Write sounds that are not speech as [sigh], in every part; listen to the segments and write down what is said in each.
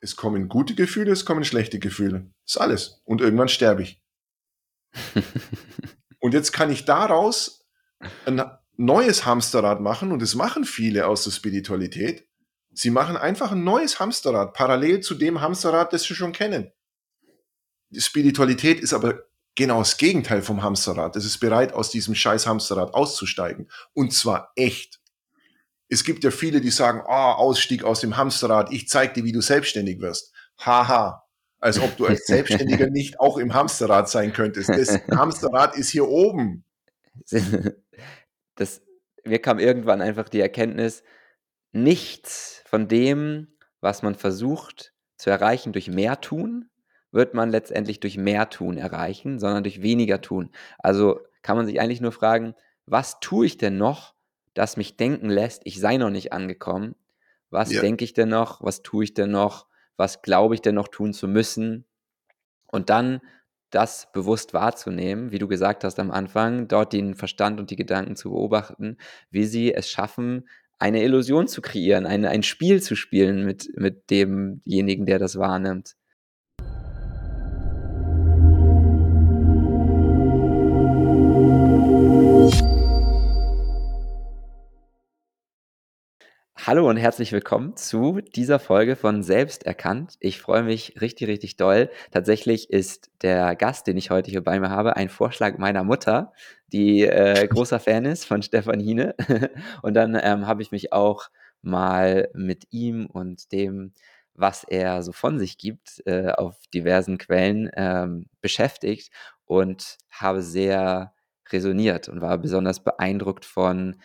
Es kommen gute Gefühle, es kommen schlechte Gefühle. Das ist alles. Und irgendwann sterbe ich. [laughs] und jetzt kann ich daraus ein neues Hamsterrad machen und das machen viele aus der Spiritualität. Sie machen einfach ein neues Hamsterrad, parallel zu dem Hamsterrad, das sie schon kennen. Die Spiritualität ist aber genau das Gegenteil vom Hamsterrad. Es ist bereit, aus diesem scheiß Hamsterrad auszusteigen. Und zwar echt. Es gibt ja viele, die sagen, ah, oh, Ausstieg aus dem Hamsterrad, ich zeig dir, wie du selbstständig wirst. Haha. Als ob du als Selbstständiger [laughs] nicht auch im Hamsterrad sein könntest. Das Hamsterrad ist hier oben. [laughs] Das, mir kam irgendwann einfach die Erkenntnis, nichts von dem, was man versucht zu erreichen durch mehr tun, wird man letztendlich durch mehr tun erreichen, sondern durch weniger tun. Also kann man sich eigentlich nur fragen, was tue ich denn noch, das mich denken lässt, ich sei noch nicht angekommen? Was ja. denke ich denn noch? Was tue ich denn noch? Was glaube ich denn noch tun zu müssen? Und dann das bewusst wahrzunehmen, wie du gesagt hast am Anfang, dort den Verstand und die Gedanken zu beobachten, wie sie es schaffen, eine Illusion zu kreieren, ein, ein Spiel zu spielen mit, mit demjenigen, der das wahrnimmt. Hallo und herzlich willkommen zu dieser Folge von Selbsterkannt. Ich freue mich richtig, richtig doll. Tatsächlich ist der Gast, den ich heute hier bei mir habe, ein Vorschlag meiner Mutter, die äh, [laughs] großer Fan ist von Stefan Hine. [laughs] Und dann ähm, habe ich mich auch mal mit ihm und dem, was er so von sich gibt, äh, auf diversen Quellen ähm, beschäftigt und habe sehr resoniert und war besonders beeindruckt von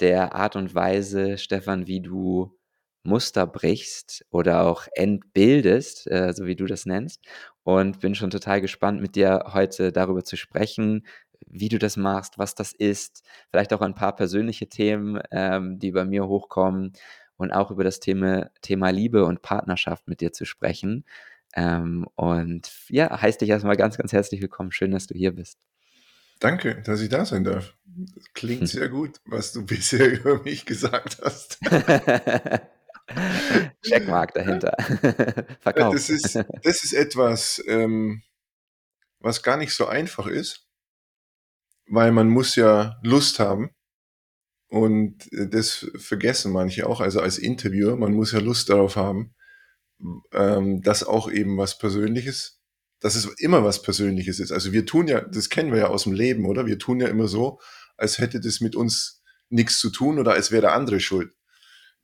der Art und Weise, Stefan, wie du Muster brichst oder auch entbildest, äh, so wie du das nennst. Und bin schon total gespannt, mit dir heute darüber zu sprechen, wie du das machst, was das ist, vielleicht auch ein paar persönliche Themen, ähm, die bei mir hochkommen und auch über das Thema, Thema Liebe und Partnerschaft mit dir zu sprechen. Ähm, und ja, heißt dich erstmal ganz, ganz herzlich willkommen. Schön, dass du hier bist. Danke, dass ich da sein darf. Das klingt hm. sehr gut, was du [laughs] bisher über mich gesagt hast. [laughs] Checkmark dahinter. [laughs] Verkauft. Das ist, das ist etwas, ähm, was gar nicht so einfach ist, weil man muss ja Lust haben. Und das vergessen manche auch, also als Interviewer, man muss ja Lust darauf haben, ähm, dass auch eben was Persönliches dass es immer was Persönliches ist. Also wir tun ja, das kennen wir ja aus dem Leben, oder? Wir tun ja immer so, als hätte das mit uns nichts zu tun oder als wäre der andere schuld.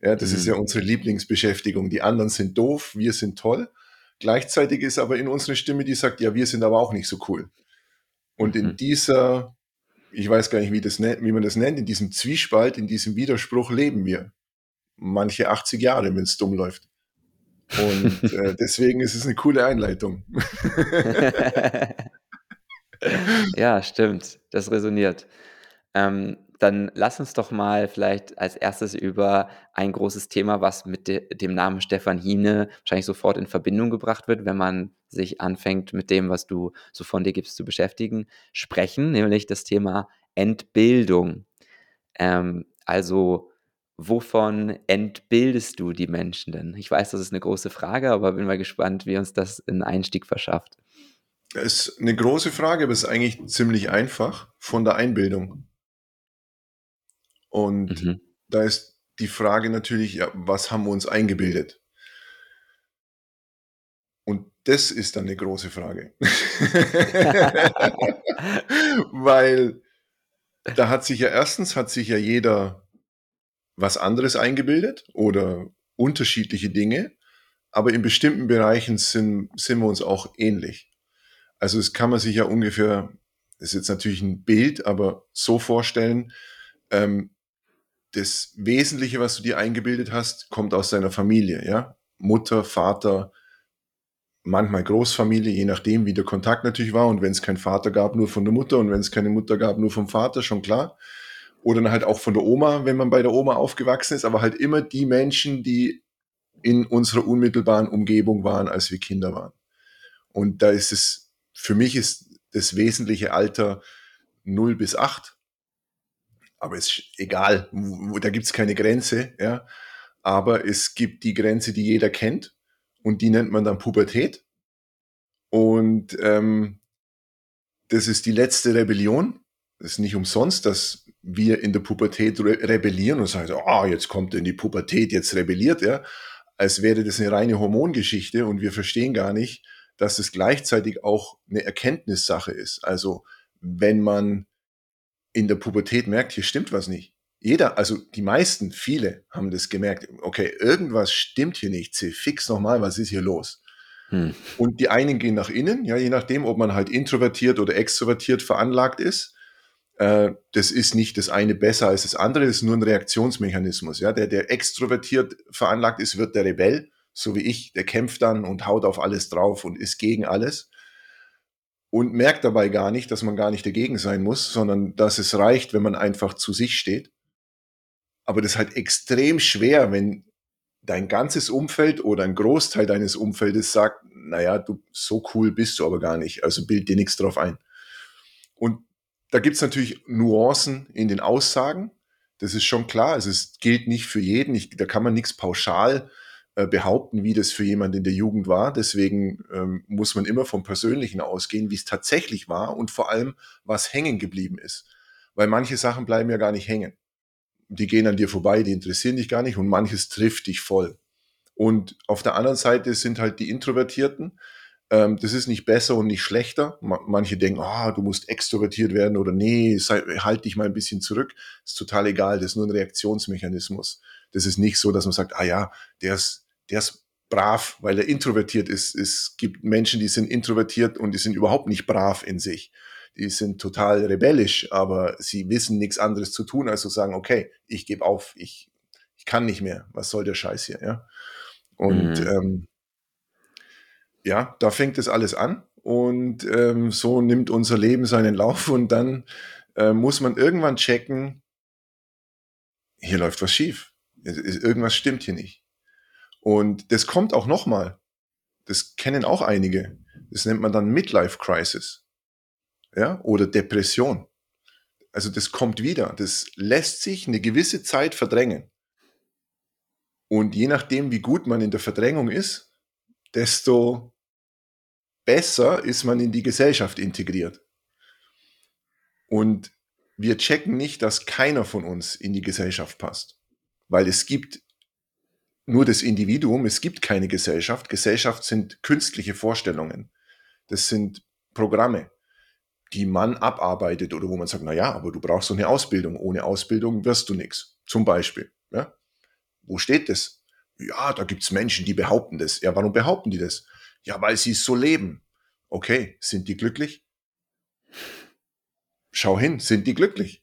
Ja, das mhm. ist ja unsere Lieblingsbeschäftigung. Die anderen sind doof, wir sind toll. Gleichzeitig ist aber in unserer Stimme, die sagt, ja, wir sind aber auch nicht so cool. Und in mhm. dieser, ich weiß gar nicht, wie, das, wie man das nennt, in diesem Zwiespalt, in diesem Widerspruch leben wir. Manche 80 Jahre, wenn es dumm läuft. Und [laughs] äh, deswegen ist es eine coole Einleitung. [laughs] ja, stimmt. Das resoniert. Ähm, dann lass uns doch mal vielleicht als erstes über ein großes Thema, was mit de dem Namen Stefan Hine wahrscheinlich sofort in Verbindung gebracht wird, wenn man sich anfängt mit dem, was du so von dir gibst, zu beschäftigen, sprechen, nämlich das Thema Entbildung. Ähm, also wovon entbildest du die Menschen denn? Ich weiß, das ist eine große Frage, aber bin mal gespannt, wie uns das einen Einstieg verschafft. Das ist eine große Frage, aber es ist eigentlich ziemlich einfach von der Einbildung. Und mhm. da ist die Frage natürlich, ja, was haben wir uns eingebildet? Und das ist dann eine große Frage. [laughs] [laughs] Weil da hat sich ja erstens, hat sich ja jeder was anderes eingebildet oder unterschiedliche Dinge, aber in bestimmten Bereichen sind, sind wir uns auch ähnlich. Also es kann man sich ja ungefähr, das ist jetzt natürlich ein Bild, aber so vorstellen, ähm, das Wesentliche, was du dir eingebildet hast, kommt aus deiner Familie, ja? Mutter, Vater, manchmal Großfamilie, je nachdem, wie der Kontakt natürlich war. Und wenn es keinen Vater gab, nur von der Mutter und wenn es keine Mutter gab, nur vom Vater, schon klar oder dann halt auch von der Oma, wenn man bei der Oma aufgewachsen ist, aber halt immer die Menschen, die in unserer unmittelbaren Umgebung waren, als wir Kinder waren. Und da ist es, für mich ist das wesentliche Alter 0 bis 8. Aber es ist egal, da gibt es keine Grenze, ja. Aber es gibt die Grenze, die jeder kennt. und die nennt man dann Pubertät. Und ähm, das ist die letzte Rebellion. Das ist nicht umsonst, dass wir in der Pubertät re rebellieren und sagen, ah, oh, jetzt kommt in die Pubertät, jetzt rebelliert er, als wäre das eine reine Hormongeschichte und wir verstehen gar nicht, dass es gleichzeitig auch eine Erkenntnissache ist. Also wenn man in der Pubertät merkt, hier stimmt was nicht. Jeder, also die meisten, viele haben das gemerkt. Okay, irgendwas stimmt hier nicht. Seh fix nochmal, was ist hier los? Hm. Und die einen gehen nach innen, ja, je nachdem, ob man halt introvertiert oder extrovertiert veranlagt ist. Äh, das ist nicht das eine besser als das andere, das ist nur ein Reaktionsmechanismus. Ja, der, der extrovertiert veranlagt ist, wird der Rebell, so wie ich, der kämpft dann und haut auf alles drauf und ist gegen alles und merkt dabei gar nicht, dass man gar nicht dagegen sein muss, sondern dass es reicht, wenn man einfach zu sich steht. Aber das ist halt extrem schwer, wenn dein ganzes Umfeld oder ein Großteil deines Umfeldes sagt, naja, du, so cool bist du aber gar nicht, also bild dir nichts drauf ein. Da gibt's natürlich Nuancen in den Aussagen, das ist schon klar, also es gilt nicht für jeden, ich, da kann man nichts pauschal äh, behaupten, wie das für jemand in der Jugend war. Deswegen ähm, muss man immer vom Persönlichen ausgehen, wie es tatsächlich war und vor allem, was hängen geblieben ist. Weil manche Sachen bleiben ja gar nicht hängen. Die gehen an dir vorbei, die interessieren dich gar nicht und manches trifft dich voll. Und auf der anderen Seite sind halt die Introvertierten. Ähm, das ist nicht besser und nicht schlechter. manche denken, ah, du musst extrovertiert werden oder nee, sei, halt dich mal ein bisschen zurück. Ist total egal, das ist nur ein Reaktionsmechanismus. Das ist nicht so, dass man sagt, ah ja, der ist der ist brav, weil er introvertiert ist. Es gibt Menschen, die sind introvertiert und die sind überhaupt nicht brav in sich. Die sind total rebellisch, aber sie wissen nichts anderes zu tun, als zu sagen, okay, ich gebe auf, ich, ich kann nicht mehr. Was soll der Scheiß hier, ja? Und mhm. ähm, ja, da fängt es alles an und ähm, so nimmt unser Leben seinen Lauf und dann äh, muss man irgendwann checken, hier läuft was schief. Irgendwas stimmt hier nicht. Und das kommt auch nochmal. Das kennen auch einige. Das nennt man dann Midlife Crisis. Ja, oder Depression. Also das kommt wieder. Das lässt sich eine gewisse Zeit verdrängen. Und je nachdem, wie gut man in der Verdrängung ist, desto besser ist man in die Gesellschaft integriert. Und wir checken nicht, dass keiner von uns in die Gesellschaft passt. Weil es gibt nur das Individuum, es gibt keine Gesellschaft. Gesellschaft sind künstliche Vorstellungen. Das sind Programme, die man abarbeitet oder wo man sagt, na ja, aber du brauchst so eine Ausbildung. Ohne Ausbildung wirst du nichts. Zum Beispiel. Ja? Wo steht das? Ja, da gibt's Menschen, die behaupten das. Ja, warum behaupten die das? Ja, weil sie es so leben. Okay, sind die glücklich? Schau hin, sind die glücklich?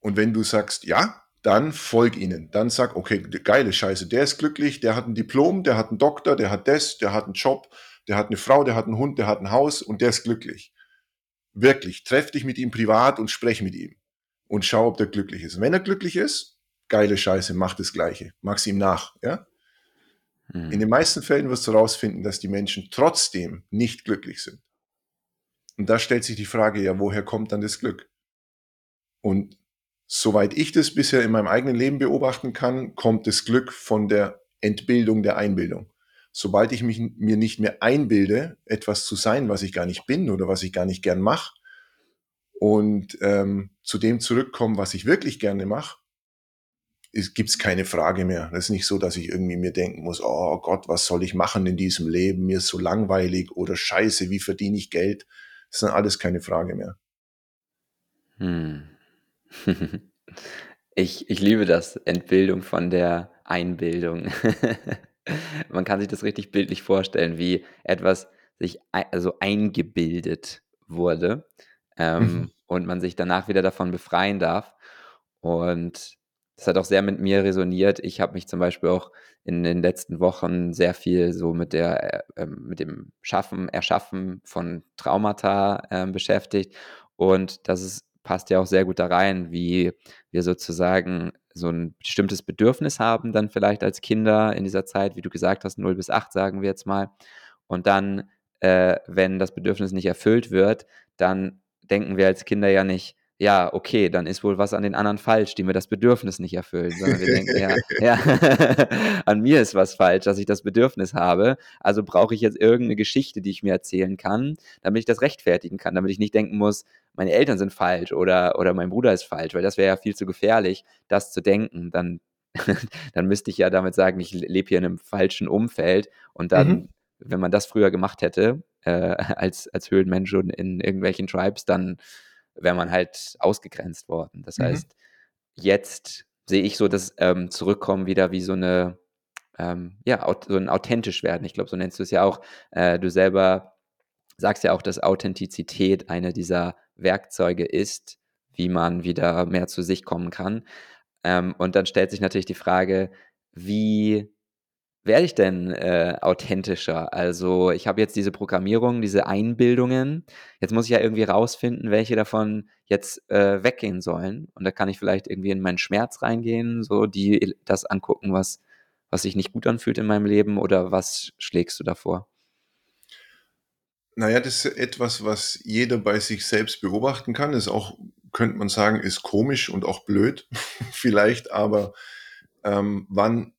Und wenn du sagst, ja, dann folg ihnen. Dann sag, okay, geile Scheiße, der ist glücklich, der hat ein Diplom, der hat einen Doktor, der hat das, der hat einen Job, der hat eine Frau, der hat einen Hund, der hat ein Haus und der ist glücklich. Wirklich, treff dich mit ihm privat und sprech mit ihm und schau, ob der glücklich ist. Wenn er glücklich ist, geile Scheiße, mach das Gleiche, mach's ihm nach, ja? Hm. In den meisten Fällen wirst du herausfinden, dass die Menschen trotzdem nicht glücklich sind. Und da stellt sich die Frage, ja, woher kommt dann das Glück? Und Soweit ich das bisher in meinem eigenen Leben beobachten kann, kommt das Glück von der Entbildung der Einbildung. Sobald ich mich, mir nicht mehr einbilde, etwas zu sein, was ich gar nicht bin oder was ich gar nicht gern mache, und ähm, zu dem zurückkomme, was ich wirklich gerne mache, gibt es keine Frage mehr. Das ist nicht so, dass ich irgendwie mir denken muss, oh Gott, was soll ich machen in diesem Leben? Mir ist so langweilig oder scheiße, wie verdiene ich Geld? Das sind alles keine Frage mehr. Hm. [laughs] Ich ich liebe das, Entbildung von der Einbildung. [laughs] Man kann sich das richtig bildlich vorstellen, wie etwas sich also eingebildet wurde, ähm, Mhm. und man sich danach wieder davon befreien darf. Und das hat auch sehr mit mir resoniert. Ich habe mich zum Beispiel auch in den letzten Wochen sehr viel so mit der äh, ähm, mit dem Schaffen Erschaffen von Traumata, ähm, beschäftigt. Und das ist passt ja auch sehr gut da rein, wie wir sozusagen so ein bestimmtes Bedürfnis haben dann vielleicht als Kinder in dieser Zeit, wie du gesagt hast, 0 bis 8 sagen wir jetzt mal. Und dann, äh, wenn das Bedürfnis nicht erfüllt wird, dann denken wir als Kinder ja nicht: ja, okay, dann ist wohl was an den anderen falsch, die mir das Bedürfnis nicht erfüllen, sondern wir denken, ja, [laughs] ja, [laughs] an mir ist was falsch, dass ich das Bedürfnis habe. Also brauche ich jetzt irgendeine Geschichte, die ich mir erzählen kann, damit ich das rechtfertigen kann, damit ich nicht denken muss, meine Eltern sind falsch oder, oder mein Bruder ist falsch, weil das wäre ja viel zu gefährlich, das zu denken. Dann, [laughs] dann müsste ich ja damit sagen, ich lebe hier in einem falschen Umfeld und dann, mhm. wenn man das früher gemacht hätte, äh, als, als Höhlenmensch und in irgendwelchen Tribes, dann wäre man halt ausgegrenzt worden. Das mhm. heißt, jetzt sehe ich so das ähm, Zurückkommen wieder wie so eine, ähm, ja, so ein authentisch werden. Ich glaube, so nennst du es ja auch. Äh, du selber sagst ja auch, dass Authentizität eine dieser Werkzeuge ist, wie man wieder mehr zu sich kommen kann. Ähm, und dann stellt sich natürlich die Frage, wie werde ich denn äh, authentischer? Also ich habe jetzt diese Programmierung, diese Einbildungen. Jetzt muss ich ja irgendwie rausfinden, welche davon jetzt äh, weggehen sollen. Und da kann ich vielleicht irgendwie in meinen Schmerz reingehen, so die das angucken, was, was sich nicht gut anfühlt in meinem Leben oder was schlägst du davor? Naja, das ist etwas, was jeder bei sich selbst beobachten kann. Ist auch, könnte man sagen, ist komisch und auch blöd [laughs] vielleicht, aber ähm, wann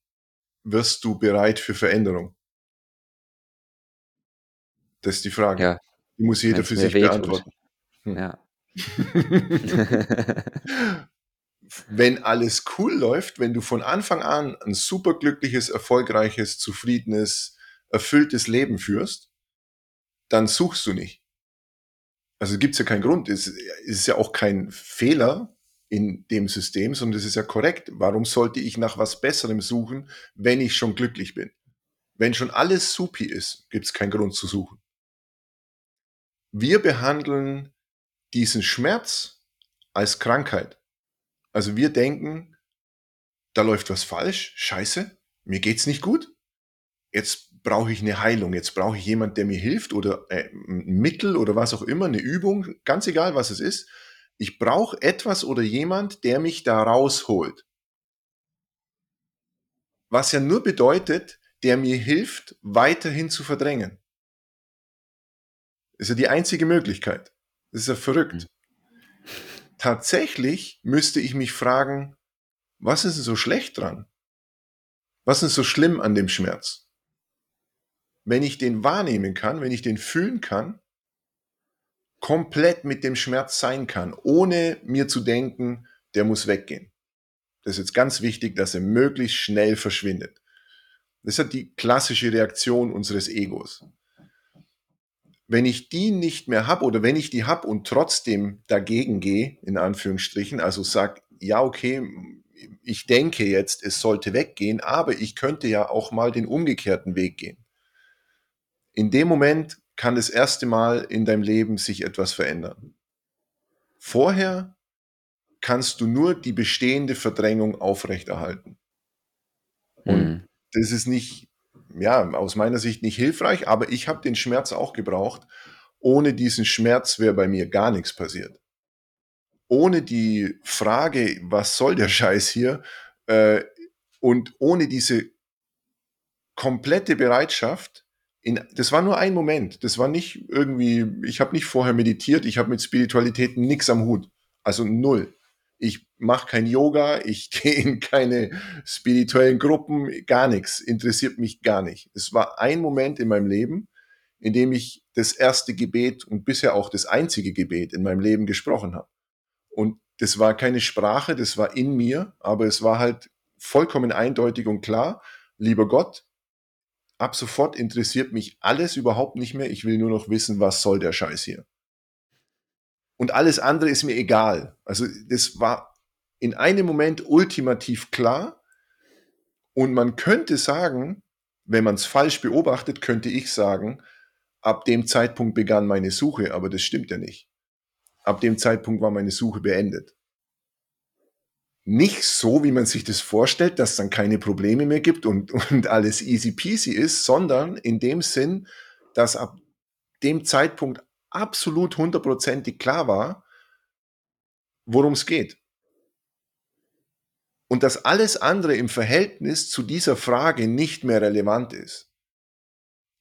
wirst du bereit für Veränderung? Das ist die Frage. Ja. Die muss jeder für sich beantworten. Hm. Ja. [laughs] wenn alles cool läuft, wenn du von Anfang an ein superglückliches, erfolgreiches, zufriedenes, erfülltes Leben führst, dann suchst du nicht. Also gibt es ja keinen Grund. Es ist ja auch kein Fehler, in dem System, sondern das ist ja korrekt. Warum sollte ich nach was Besserem suchen, wenn ich schon glücklich bin? Wenn schon alles supi ist, gibt es keinen Grund zu suchen. Wir behandeln diesen Schmerz als Krankheit. Also wir denken, da läuft was falsch, scheiße, mir geht's nicht gut. Jetzt brauche ich eine Heilung, jetzt brauche ich jemand, der mir hilft oder äh, ein Mittel oder was auch immer, eine Übung, ganz egal was es ist ich brauche etwas oder jemand, der mich da rausholt. Was ja nur bedeutet, der mir hilft, weiterhin zu verdrängen. Das ist ja die einzige Möglichkeit. Das ist ja verrückt. Mhm. Tatsächlich müsste ich mich fragen, was ist denn so schlecht dran? Was ist so schlimm an dem Schmerz? Wenn ich den wahrnehmen kann, wenn ich den fühlen kann, komplett mit dem Schmerz sein kann, ohne mir zu denken, der muss weggehen. Das ist jetzt ganz wichtig, dass er möglichst schnell verschwindet. Das ist die klassische Reaktion unseres Egos. Wenn ich die nicht mehr habe oder wenn ich die habe und trotzdem dagegen gehe, in Anführungsstrichen, also sag, ja, okay, ich denke jetzt, es sollte weggehen, aber ich könnte ja auch mal den umgekehrten Weg gehen. In dem Moment kann das erste Mal in deinem Leben sich etwas verändern. Vorher kannst du nur die bestehende Verdrängung aufrechterhalten. Und mhm. das ist nicht, ja, aus meiner Sicht nicht hilfreich, aber ich habe den Schmerz auch gebraucht. Ohne diesen Schmerz wäre bei mir gar nichts passiert. Ohne die Frage, was soll der Scheiß hier, äh, und ohne diese komplette Bereitschaft, in, das war nur ein Moment. Das war nicht irgendwie, ich habe nicht vorher meditiert, ich habe mit Spiritualität nichts am Hut. Also null. Ich mache kein Yoga, ich [laughs] gehe in keine spirituellen Gruppen, gar nichts, interessiert mich gar nicht. Es war ein Moment in meinem Leben, in dem ich das erste Gebet und bisher auch das einzige Gebet in meinem Leben gesprochen habe. Und das war keine Sprache, das war in mir, aber es war halt vollkommen eindeutig und klar, lieber Gott, ab sofort interessiert mich alles überhaupt nicht mehr. Ich will nur noch wissen, was soll der Scheiß hier. Und alles andere ist mir egal. Also das war in einem Moment ultimativ klar. Und man könnte sagen, wenn man es falsch beobachtet, könnte ich sagen, ab dem Zeitpunkt begann meine Suche, aber das stimmt ja nicht. Ab dem Zeitpunkt war meine Suche beendet nicht so, wie man sich das vorstellt, dass dann keine Probleme mehr gibt und, [laughs] und alles easy peasy ist, sondern in dem Sinn, dass ab dem Zeitpunkt absolut hundertprozentig klar war, worum es geht. Und dass alles andere im Verhältnis zu dieser Frage nicht mehr relevant ist.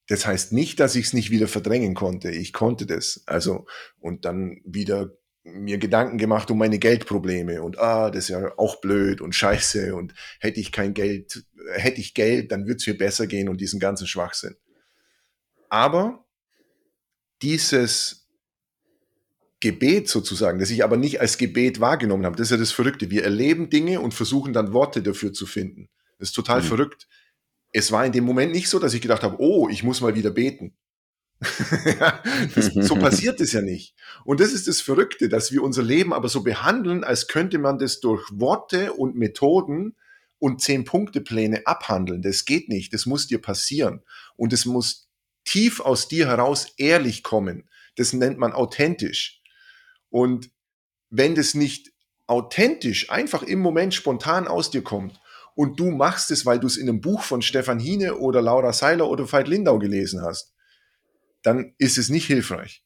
Das heißt nicht, dass ich es nicht wieder verdrängen konnte. Ich konnte das. Also, und dann wieder mir Gedanken gemacht um meine Geldprobleme und ah, das ist ja auch blöd und scheiße und hätte ich kein Geld, hätte ich Geld, dann würde es mir besser gehen und diesen ganzen Schwachsinn. Aber dieses Gebet sozusagen, das ich aber nicht als Gebet wahrgenommen habe, das ist ja das Verrückte. Wir erleben Dinge und versuchen dann Worte dafür zu finden. Das ist total mhm. verrückt. Es war in dem Moment nicht so, dass ich gedacht habe, oh, ich muss mal wieder beten. [laughs] das, so passiert es ja nicht. Und das ist das Verrückte, dass wir unser Leben aber so behandeln, als könnte man das durch Worte und Methoden und Zehn-Punkte-Pläne abhandeln. Das geht nicht. Das muss dir passieren. Und es muss tief aus dir heraus ehrlich kommen. Das nennt man authentisch. Und wenn das nicht authentisch, einfach im Moment spontan aus dir kommt und du machst es, weil du es in einem Buch von Stefan Hine oder Laura Seiler oder Veit Lindau gelesen hast, dann ist es nicht hilfreich.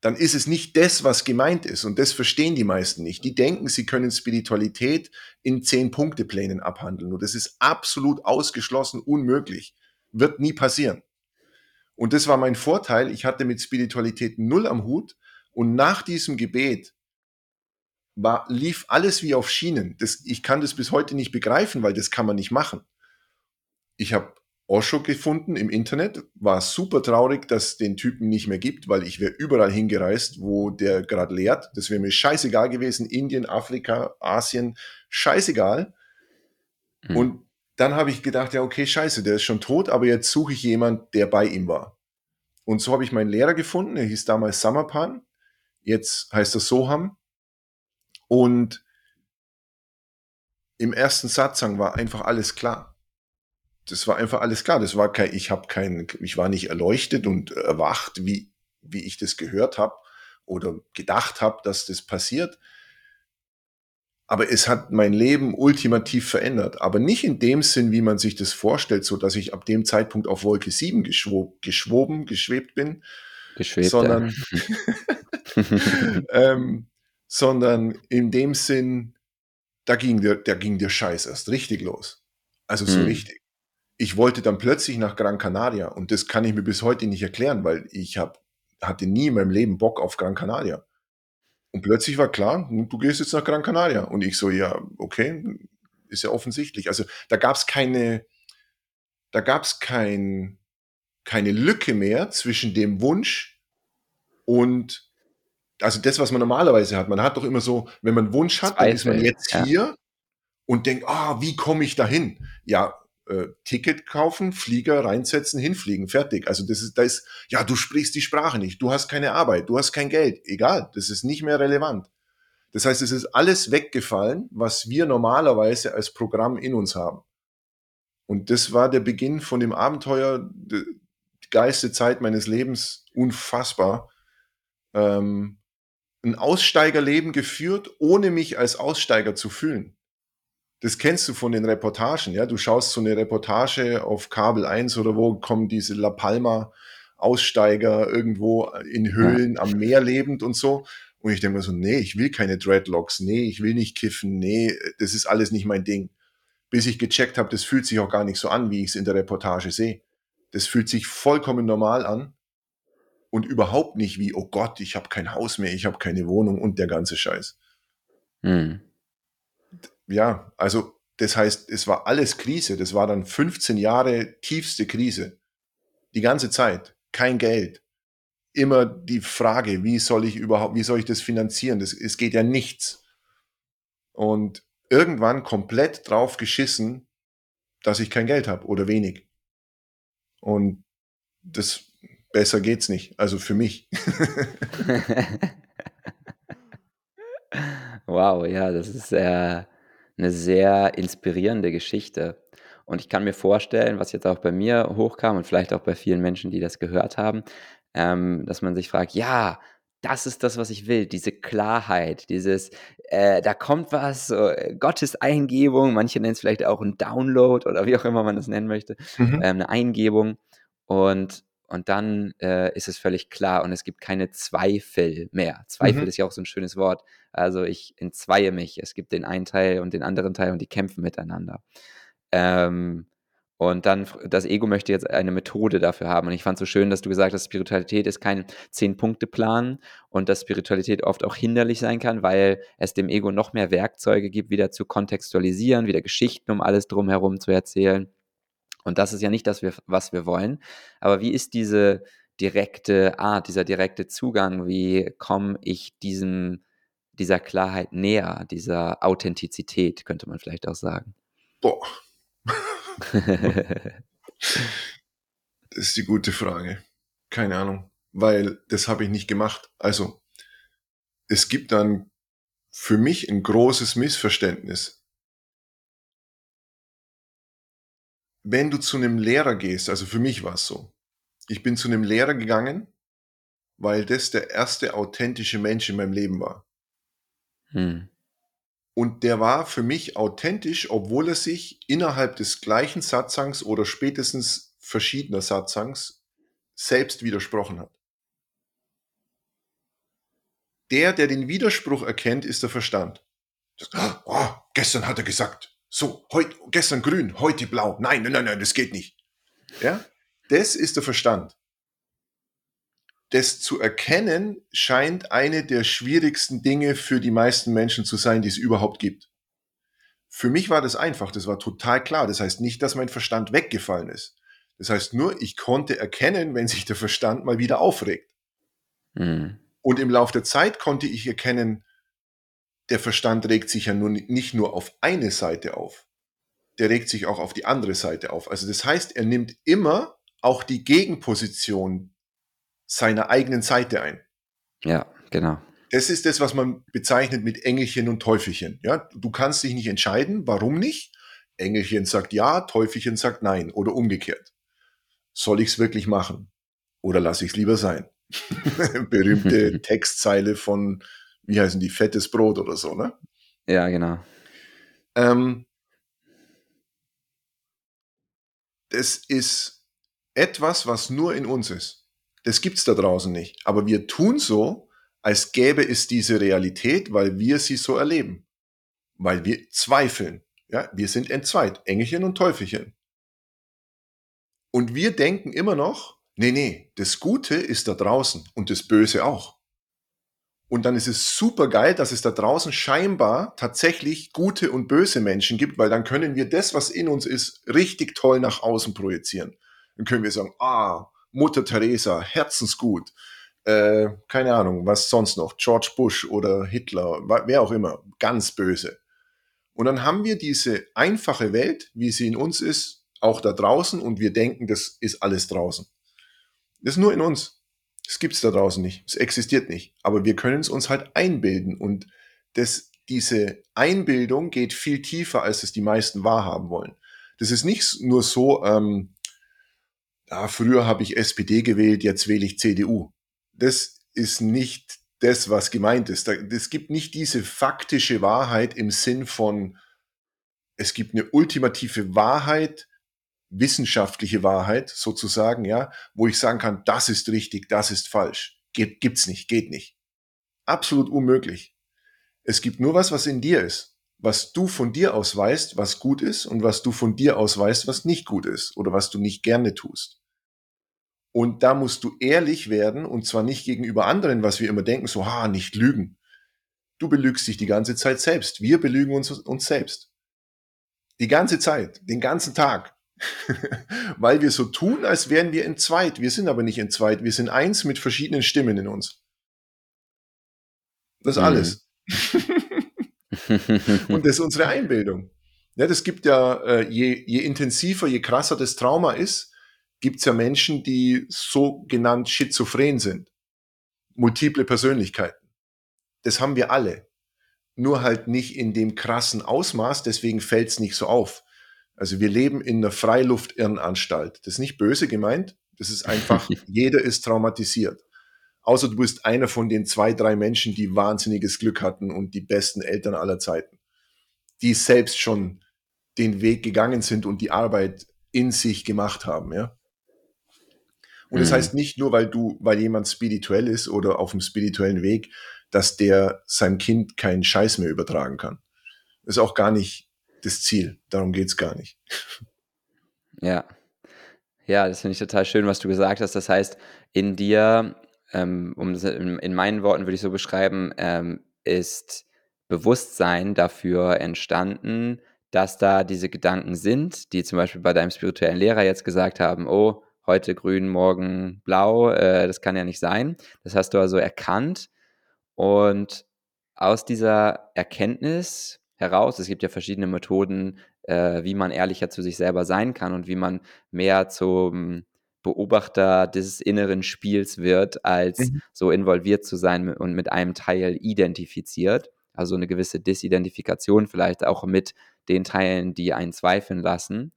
Dann ist es nicht das, was gemeint ist. Und das verstehen die meisten nicht. Die denken, sie können Spiritualität in Zehn-Punkte-Plänen abhandeln. Und das ist absolut ausgeschlossen unmöglich. Wird nie passieren. Und das war mein Vorteil. Ich hatte mit Spiritualität null am Hut. Und nach diesem Gebet war, lief alles wie auf Schienen. Das, ich kann das bis heute nicht begreifen, weil das kann man nicht machen. Ich habe Osho gefunden im Internet, war super traurig, dass den Typen nicht mehr gibt, weil ich wäre überall hingereist, wo der gerade lehrt. Das wäre mir scheißegal gewesen. Indien, Afrika, Asien, scheißegal. Mhm. Und dann habe ich gedacht, ja, okay, scheiße, der ist schon tot, aber jetzt suche ich jemand, der bei ihm war. Und so habe ich meinen Lehrer gefunden, er hieß damals Samapan, jetzt heißt er Soham. Und im ersten Satzang war einfach alles klar das war einfach alles klar. Das war kein, ich habe kein, ich war nicht erleuchtet und erwacht, wie, wie ich das gehört habe oder gedacht habe, dass das passiert. Aber es hat mein Leben ultimativ verändert. Aber nicht in dem Sinn, wie man sich das vorstellt, so dass ich ab dem Zeitpunkt auf Wolke 7 geschwob, geschwoben, geschwebt bin. Geschwebt, sondern, ja. [laughs] ähm, sondern in dem Sinn, da ging der, da ging der Scheiß erst richtig los. Also so hm. richtig ich wollte dann plötzlich nach Gran Canaria und das kann ich mir bis heute nicht erklären, weil ich hab, hatte nie in meinem Leben Bock auf Gran Canaria. Und plötzlich war klar, du gehst jetzt nach Gran Canaria. Und ich so, ja, okay, ist ja offensichtlich. Also da gab es keine, da gab es kein, keine Lücke mehr zwischen dem Wunsch und also das, was man normalerweise hat. Man hat doch immer so, wenn man Wunsch hat, dann ist man jetzt ja. hier und denkt, ah, wie komme ich dahin? Ja, äh, Ticket kaufen, Flieger reinsetzen, hinfliegen, fertig. Also das ist, da ist, ja, du sprichst die Sprache nicht, du hast keine Arbeit, du hast kein Geld, egal, das ist nicht mehr relevant. Das heißt, es ist alles weggefallen, was wir normalerweise als Programm in uns haben. Und das war der Beginn von dem Abenteuer, die geilste Zeit meines Lebens, unfassbar. Ähm, ein Aussteigerleben geführt, ohne mich als Aussteiger zu fühlen das kennst du von den Reportagen, ja. Du schaust so eine Reportage auf Kabel 1 oder wo kommen diese La Palma Aussteiger irgendwo in Höhlen ja. am Meer lebend und so. Und ich denke mir so, nee, ich will keine Dreadlocks, nee, ich will nicht kiffen, nee, das ist alles nicht mein Ding. Bis ich gecheckt habe, das fühlt sich auch gar nicht so an, wie ich es in der Reportage sehe. Das fühlt sich vollkommen normal an und überhaupt nicht wie, oh Gott, ich habe kein Haus mehr, ich habe keine Wohnung und der ganze Scheiß. Hm ja, also das heißt, es war alles Krise. Das war dann 15 Jahre tiefste Krise. Die ganze Zeit. Kein Geld. Immer die Frage, wie soll ich überhaupt, wie soll ich das finanzieren? Das, es geht ja nichts. Und irgendwann komplett drauf geschissen, dass ich kein Geld habe oder wenig. Und das besser geht's nicht. Also für mich. [laughs] wow, ja, das ist äh, eine sehr inspirierende Geschichte. Und ich kann mir vorstellen, was jetzt auch bei mir hochkam und vielleicht auch bei vielen Menschen, die das gehört haben, ähm, dass man sich fragt, ja, das ist das, was ich will, diese Klarheit, dieses, äh, da kommt was, so, äh, Gottes Eingebung, manche nennen es vielleicht auch ein Download oder wie auch immer man das nennen möchte, mhm. ähm, eine Eingebung. Und und dann äh, ist es völlig klar und es gibt keine Zweifel mehr. Zweifel mhm. ist ja auch so ein schönes Wort. Also ich entzweie mich. Es gibt den einen Teil und den anderen Teil und die kämpfen miteinander. Ähm, Und dann, das Ego möchte jetzt eine Methode dafür haben. Und ich fand es so schön, dass du gesagt hast, Spiritualität ist kein Zehn-Punkte-Plan und dass Spiritualität oft auch hinderlich sein kann, weil es dem Ego noch mehr Werkzeuge gibt, wieder zu kontextualisieren, wieder Geschichten um alles drumherum zu erzählen. Und das ist ja nicht das, was wir wollen. Aber wie ist diese direkte Art, dieser direkte Zugang? Wie komme ich diesem, dieser Klarheit näher, dieser Authentizität, könnte man vielleicht auch sagen? Boah, [laughs] das ist die gute Frage. Keine Ahnung, weil das habe ich nicht gemacht. Also, es gibt dann für mich ein großes Missverständnis. Wenn du zu einem Lehrer gehst, also für mich war es so, ich bin zu einem Lehrer gegangen, weil das der erste authentische Mensch in meinem Leben war. Hm. Und der war für mich authentisch, obwohl er sich innerhalb des gleichen Satzangs oder spätestens verschiedener Satzangs selbst widersprochen hat. Der, der den Widerspruch erkennt, ist der Verstand. Oh, gestern hat er gesagt, so, heute, gestern grün, heute blau. Nein, nein, nein, nein, das geht nicht. Ja? Das ist der Verstand das zu erkennen scheint eine der schwierigsten Dinge für die meisten Menschen zu sein, die es überhaupt gibt. Für mich war das einfach, das war total klar. Das heißt nicht, dass mein Verstand weggefallen ist. Das heißt nur, ich konnte erkennen, wenn sich der Verstand mal wieder aufregt. Mhm. Und im Laufe der Zeit konnte ich erkennen, der Verstand regt sich ja nur, nicht nur auf eine Seite auf, der regt sich auch auf die andere Seite auf. Also das heißt, er nimmt immer auch die Gegenposition seiner eigenen Seite ein. Ja, genau. Das ist das, was man bezeichnet mit Engelchen und Teufelchen. Ja, du kannst dich nicht entscheiden, warum nicht. Engelchen sagt ja, Teufelchen sagt nein oder umgekehrt. Soll ich es wirklich machen oder lasse ich es lieber sein? [laughs] Berühmte Textzeile von, wie heißen die, fettes Brot oder so, ne? Ja, genau. Ähm, das ist etwas, was nur in uns ist. Das gibt's da draußen nicht. Aber wir tun so, als gäbe es diese Realität, weil wir sie so erleben. Weil wir zweifeln. Ja, wir sind entzweit. Engelchen und Teufelchen. Und wir denken immer noch, nee, nee, das Gute ist da draußen und das Böse auch. Und dann ist es super geil, dass es da draußen scheinbar tatsächlich gute und böse Menschen gibt, weil dann können wir das, was in uns ist, richtig toll nach außen projizieren. Dann können wir sagen, ah, Mutter Teresa, herzensgut, äh, keine Ahnung, was sonst noch, George Bush oder Hitler, wer auch immer, ganz böse. Und dann haben wir diese einfache Welt, wie sie in uns ist, auch da draußen und wir denken, das ist alles draußen. Das ist nur in uns. Das gibt's da draußen nicht. Es existiert nicht. Aber wir können es uns halt einbilden und das, diese Einbildung geht viel tiefer, als es die meisten wahrhaben wollen. Das ist nicht nur so, ähm, ja, früher habe ich SPD gewählt, jetzt wähle ich CDU. Das ist nicht das, was gemeint ist. Es gibt nicht diese faktische Wahrheit im Sinn von, es gibt eine ultimative Wahrheit, wissenschaftliche Wahrheit sozusagen, ja, wo ich sagen kann, das ist richtig, das ist falsch. Geht, gibt's nicht, geht nicht. Absolut unmöglich. Es gibt nur was, was in dir ist. Was du von dir aus weißt, was gut ist und was du von dir aus weißt, was nicht gut ist oder was du nicht gerne tust. Und da musst du ehrlich werden und zwar nicht gegenüber anderen, was wir immer denken, so, ha, nicht lügen. Du belügst dich die ganze Zeit selbst. Wir belügen uns, uns selbst. Die ganze Zeit, den ganzen Tag. [laughs] Weil wir so tun, als wären wir entzweit. Wir sind aber nicht entzweit. Wir sind eins mit verschiedenen Stimmen in uns. Das ist mhm. alles. [laughs] und das ist unsere Einbildung. Ja, das gibt ja, äh, je, je intensiver, je krasser das Trauma ist, gibt es ja Menschen, die sogenannt schizophren sind. Multiple Persönlichkeiten. Das haben wir alle. Nur halt nicht in dem krassen Ausmaß, deswegen fällt es nicht so auf. Also wir leben in einer Freiluftirrenanstalt. Das ist nicht böse gemeint, das ist einfach, [laughs] jeder ist traumatisiert. Außer du bist einer von den zwei, drei Menschen, die wahnsinniges Glück hatten und die besten Eltern aller Zeiten. Die selbst schon den Weg gegangen sind und die Arbeit in sich gemacht haben, ja. Und das mhm. heißt nicht nur, weil du, weil jemand spirituell ist oder auf dem spirituellen Weg, dass der seinem Kind keinen Scheiß mehr übertragen kann. Das ist auch gar nicht das Ziel. Darum geht's gar nicht. [laughs] Ja. Ja, das finde ich total schön, was du gesagt hast. Das heißt, in dir, ähm, um in, in meinen Worten würde ich so beschreiben, ähm, ist Bewusstsein dafür entstanden, dass da diese Gedanken sind, die zum Beispiel bei deinem spirituellen Lehrer jetzt gesagt haben, oh, heute grün, morgen blau, äh, das kann ja nicht sein. Das hast du also erkannt und aus dieser Erkenntnis heraus, es gibt ja verschiedene Methoden, äh, wie man ehrlicher zu sich selber sein kann und wie man mehr zum Beobachter des inneren Spiels wird, als Mhm. so involviert zu sein und mit einem Teil identifiziert. Also eine gewisse Disidentifikation vielleicht auch mit den Teilen, die einen zweifeln lassen.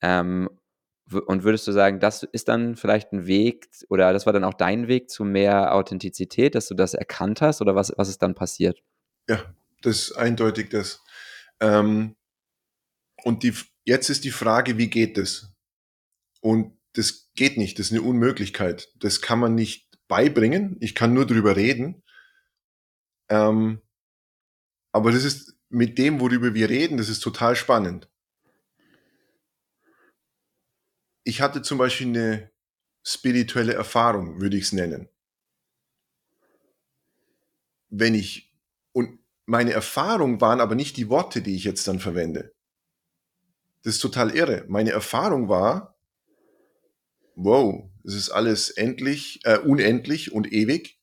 Ähm, und würdest du sagen, das ist dann vielleicht ein Weg oder das war dann auch dein Weg zu mehr Authentizität, dass du das erkannt hast oder was, was ist dann passiert? Ja, das ist eindeutig das. Ähm, und die, jetzt ist die Frage, wie geht das? Und das geht nicht, das ist eine Unmöglichkeit. Das kann man nicht beibringen. Ich kann nur drüber reden. Ähm, aber das ist mit dem, worüber wir reden, das ist total spannend. Ich hatte zum Beispiel eine spirituelle Erfahrung, würde ich es nennen. Wenn ich, meine Erfahrung waren aber nicht die Worte, die ich jetzt dann verwende. Das ist total irre. Meine Erfahrung war, wow, es ist alles endlich, äh, unendlich und ewig.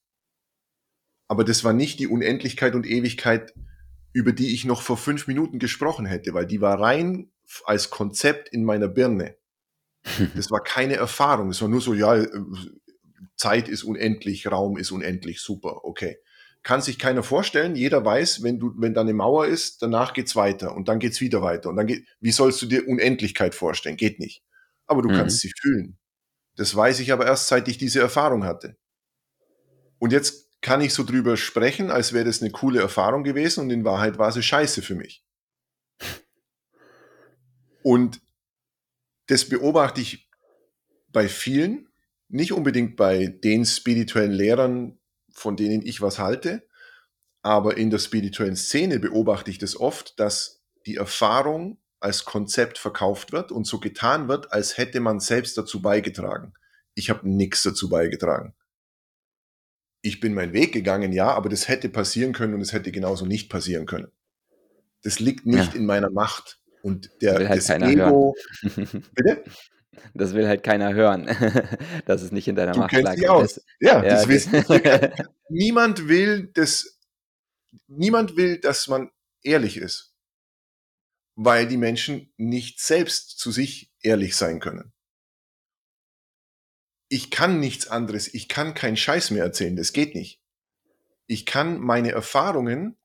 Aber das war nicht die Unendlichkeit und Ewigkeit, über die ich noch vor fünf Minuten gesprochen hätte, weil die war rein als Konzept in meiner Birne. [laughs] Das war keine Erfahrung. Es war nur so, ja, äh, Zeit ist unendlich, Raum ist unendlich, super, okay. Kann sich keiner vorstellen. Jeder weiß, wenn du, wenn da eine Mauer ist, danach geht's weiter und dann geht's wieder weiter und dann geht, wie sollst du dir Unendlichkeit vorstellen? Geht nicht. Aber du Mhm. kannst sie fühlen. Das weiß ich aber erst, seit ich diese Erfahrung hatte. Und jetzt kann ich so drüber sprechen, als wäre das eine coole Erfahrung gewesen und in Wahrheit war sie scheiße für mich. Und das beobachte ich bei vielen, nicht unbedingt bei den spirituellen Lehrern, von denen ich was halte, aber in der spirituellen Szene beobachte ich das oft, dass die Erfahrung als Konzept verkauft wird und so getan wird, als hätte man selbst dazu beigetragen. Ich habe nichts dazu beigetragen. Ich bin meinen Weg gegangen, ja, aber das hätte passieren können und es hätte genauso nicht passieren können. Das liegt nicht Ja. in meiner Macht. Und der, halt das keiner Ego, [laughs] [laughs] bitte? Das will halt keiner hören, [laughs] dass es nicht in deiner Du Macht kennst lag. dich aus. Ja, ja, das wissen [laughs] niemand will das, niemand will, dass man ehrlich ist. Weil die Menschen nicht selbst zu sich ehrlich sein können. Ich kann nichts anderes, ich kann keinen Scheiß mehr erzählen, das geht nicht. Ich kann meine Erfahrungen,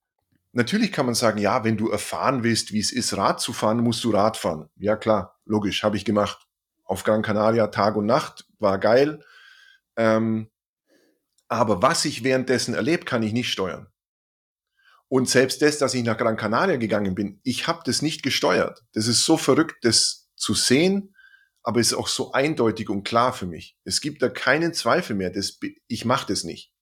natürlich kann man sagen, ja, wenn du erfahren willst, wie es ist, Rad zu fahren, musst du Rad fahren. Ja klar, logisch, habe ich gemacht. Auf Gran Canaria Tag und Nacht, war geil. Ähm, aber was ich währenddessen erlebt, kann ich nicht steuern. Und selbst das, dass ich nach Gran Canaria gegangen bin, ich habe das nicht gesteuert. Das ist so verrückt, das zu sehen, aber es ist auch so eindeutig und klar für mich. Es gibt da keinen Zweifel mehr. Das, ich mache das nicht.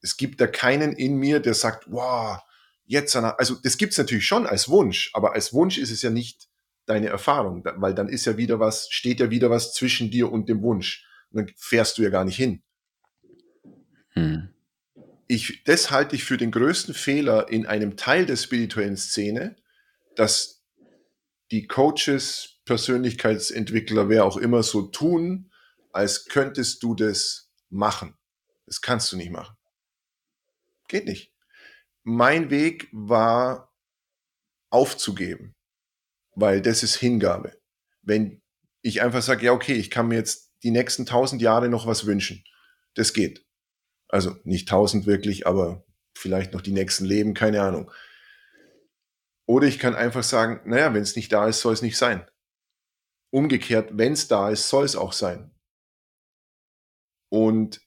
Es gibt da keinen in mir, der sagt, wow, jetzt, also das gibt's natürlich schon als Wunsch, aber als Wunsch ist es ja nicht deine Erfahrung, weil dann ist ja wieder was, steht ja wieder was zwischen dir und dem Wunsch. Und dann fährst du ja gar nicht hin. Hm. Ich, das halte ich für den größten Fehler in einem Teil der spirituellen Szene, dass die Coaches, Persönlichkeitsentwickler, wer auch immer so tun, als könntest du das machen. Das kannst du nicht machen. Geht nicht. Mein Weg war aufzugeben, weil das ist Hingabe. Wenn ich einfach sage, ja, okay, ich kann mir jetzt die nächsten tausend Jahre noch was wünschen. Das geht. Also nicht tausend wirklich, aber vielleicht noch die nächsten Leben, keine Ahnung. Oder ich kann einfach sagen, naja, wenn es nicht da ist, soll es nicht sein. Umgekehrt, wenn es da ist, soll es auch sein. Und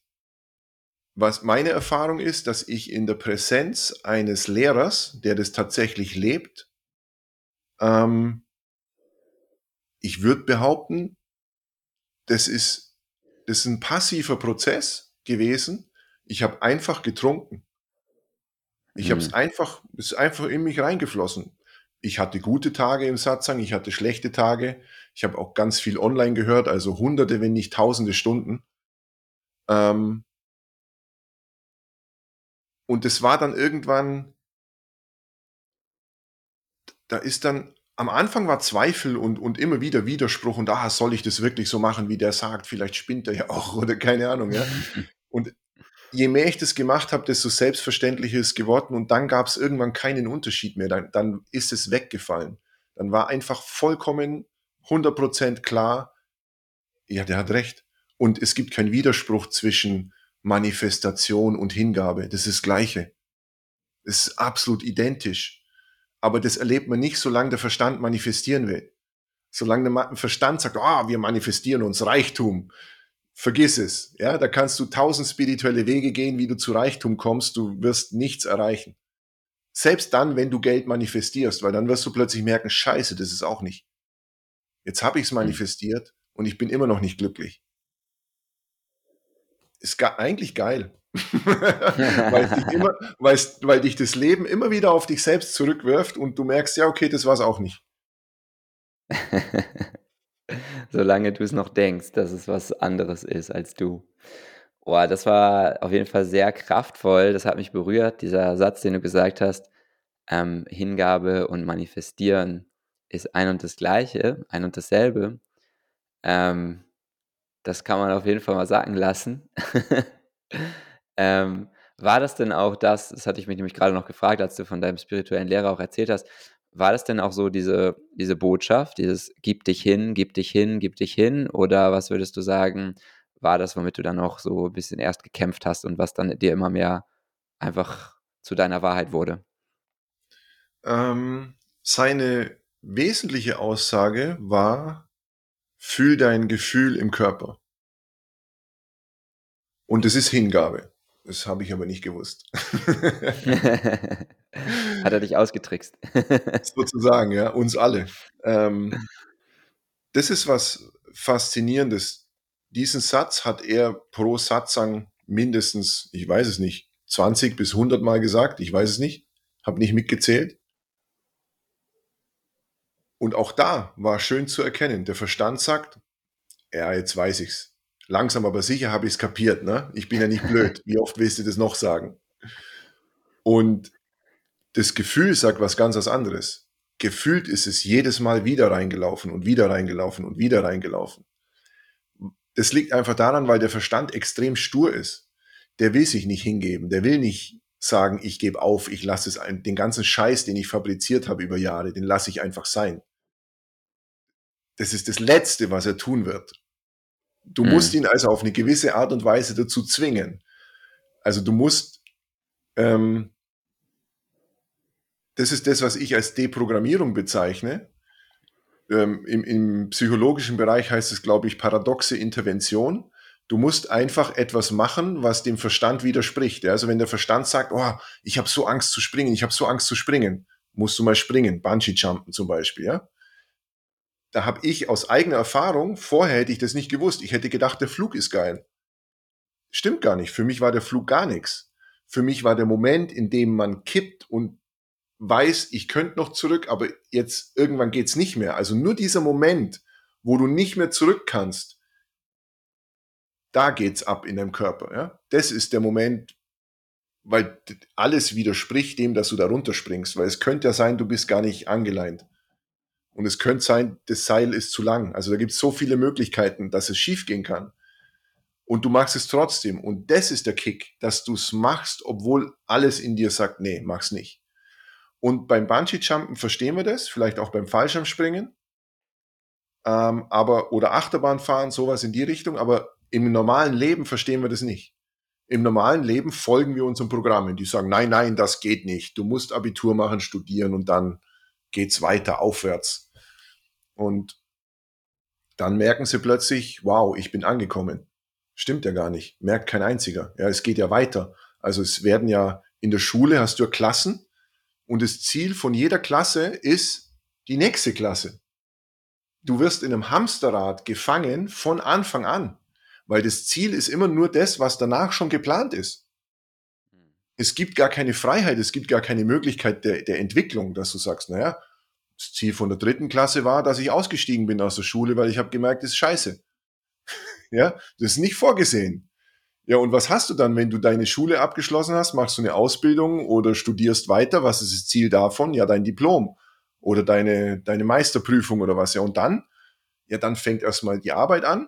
was meine Erfahrung ist, dass ich in der Präsenz eines Lehrers, der das tatsächlich lebt, ähm, ich würde behaupten, das ist, das ist ein passiver Prozess gewesen. Ich habe einfach getrunken. Ich habe es einfach, es ist einfach in mich reingeflossen. Ich hatte gute Tage im Satzang, ich hatte schlechte Tage. Ich habe auch ganz viel online gehört, also hunderte, wenn nicht tausende Stunden. Ähm, und es war dann irgendwann, da ist dann, am Anfang war Zweifel und, und immer wieder Widerspruch und ah, soll ich das wirklich so machen, wie der sagt? Vielleicht spinnt er ja [laughs] auch oder keine Ahnung, ja. [laughs] Und je mehr ich das gemacht habe, desto selbstverständlicher ist es geworden und dann gab es irgendwann keinen Unterschied mehr. Dann, dann ist es weggefallen. Dann war einfach vollkommen 100% klar, ja, der hat recht. Und es gibt keinen Widerspruch zwischen Manifestation und Hingabe. Das ist das Gleiche. Das ist absolut identisch. Aber das erlebt man nicht, solange der Verstand manifestieren will. Solange der Verstand sagt, ah, oh, wir manifestieren uns Reichtum. Vergiss es. Ja, da kannst du tausend spirituelle Wege gehen, wie du zu Reichtum kommst. Du wirst nichts erreichen. Selbst dann, wenn du Geld manifestierst, weil dann wirst du plötzlich merken, scheiße, das ist auch nicht. Jetzt habe ich es hm. manifestiert und ich bin immer noch nicht glücklich. Ist ge eigentlich geil. [laughs] weil, dich immer, weil, dich das Leben immer wieder auf dich selbst zurückwirft und du merkst, ja, okay, das war es auch nicht. [laughs] Solange du es noch denkst, dass es was anderes ist als du. Boah, das war auf jeden Fall sehr kraftvoll. Das hat mich berührt, dieser Satz, den du gesagt hast. Ähm, Hingabe und Manifestieren ist ein und das Gleiche, ein und dasselbe. Ähm, das kann man auf jeden Fall mal sagen lassen. [laughs] ähm, war das denn auch das, das hatte ich mich nämlich gerade noch gefragt, als du von deinem spirituellen Lehrer auch erzählt hast, war das denn auch so diese, diese Botschaft, dieses gib dich hin, gib dich hin, gib dich hin? Oder was würdest du sagen, war das, womit du dann auch so ein bisschen erst gekämpft hast und was dann dir immer mehr einfach zu deiner Wahrheit wurde? Ähm, seine wesentliche Aussage war, fühl dein Gefühl im Körper. Und es ist Hingabe. Das habe ich aber nicht gewusst. [laughs] Hat er dich ausgetrickst? [laughs] Sozusagen, ja, uns alle. Ähm, das ist was Faszinierendes. Diesen Satz hat er pro Satzang mindestens, ich weiß es nicht, 20 bis 100 Mal gesagt. Ich weiß es nicht. Habe nicht mitgezählt. Und auch da war schön zu erkennen. Der Verstand sagt, ja, jetzt weiß ich's. Langsam aber sicher habe ich es kapiert, ne? Ich bin ja nicht [laughs] blöd. Wie oft willst du das noch sagen? Und das Gefühl sagt was ganz was anderes. Gefühlt ist es jedes Mal wieder reingelaufen und wieder reingelaufen und wieder reingelaufen. Das liegt einfach daran, weil der Verstand extrem stur ist. Der will sich nicht hingeben. Der will nicht sagen, ich gebe auf, ich lasse es ein, den ganzen Scheiß, den ich fabriziert habe über Jahre, den lasse ich einfach sein. Das ist das Letzte, was er tun wird. Du mhm. musst ihn also auf eine gewisse Art und Weise dazu zwingen. Also du musst, ähm, das ist das, was ich als Deprogrammierung bezeichne. Ähm, im, Im psychologischen Bereich heißt es, glaube ich, paradoxe Intervention. Du musst einfach etwas machen, was dem Verstand widerspricht. Also wenn der Verstand sagt, oh, ich habe so Angst zu springen, ich habe so Angst zu springen, musst du mal springen, Bungee-Jumpen zum Beispiel. Ja? Da habe ich aus eigener Erfahrung, vorher hätte ich das nicht gewusst. Ich hätte gedacht, der Flug ist geil. Stimmt gar nicht. Für mich war der Flug gar nichts. Für mich war der Moment, in dem man kippt und weiß, ich könnte noch zurück, aber jetzt irgendwann geht's nicht mehr. Also nur dieser Moment, wo du nicht mehr zurück kannst, da geht's ab in deinem Körper. Ja? Das ist der Moment, weil alles widerspricht dem, dass du da runterspringst, weil es könnte ja sein, du bist gar nicht angeleint. Und es könnte sein, das Seil ist zu lang. Also da gibt es so viele Möglichkeiten, dass es schiefgehen kann. Und du machst es trotzdem. Und das ist der Kick, dass du es machst, obwohl alles in dir sagt, nee, mach's nicht. Und beim Bungee-Jumpen verstehen wir das, vielleicht auch beim Fallschirmspringen. Ähm, aber, oder Achterbahnfahren, sowas in die Richtung. Aber im normalen Leben verstehen wir das nicht. Im normalen Leben folgen wir unseren Programmen, die sagen, nein, nein, das geht nicht. Du musst Abitur machen, studieren und dann geht's weiter aufwärts. Und dann merken sie plötzlich, wow, ich bin angekommen. Stimmt ja gar nicht. Merkt kein einziger. Ja, es geht ja weiter. Also es werden ja in der Schule hast du ja Klassen und das Ziel von jeder Klasse ist die nächste Klasse. Du wirst in einem Hamsterrad gefangen von Anfang an, weil das Ziel ist immer nur das, was danach schon geplant ist. Es gibt gar keine Freiheit, es gibt gar keine Möglichkeit der, der Entwicklung, dass du sagst, naja, Das Ziel von der dritten Klasse war, dass ich ausgestiegen bin aus der Schule, weil ich habe gemerkt, das ist scheiße. [laughs] ja, das ist nicht vorgesehen. Ja, und was hast du dann, wenn du deine Schule abgeschlossen hast? Machst du eine Ausbildung oder studierst weiter? Was ist das Ziel davon? Ja, dein Diplom oder deine, deine Meisterprüfung oder was. Ja, und dann? Ja, dann fängt erstmal die Arbeit an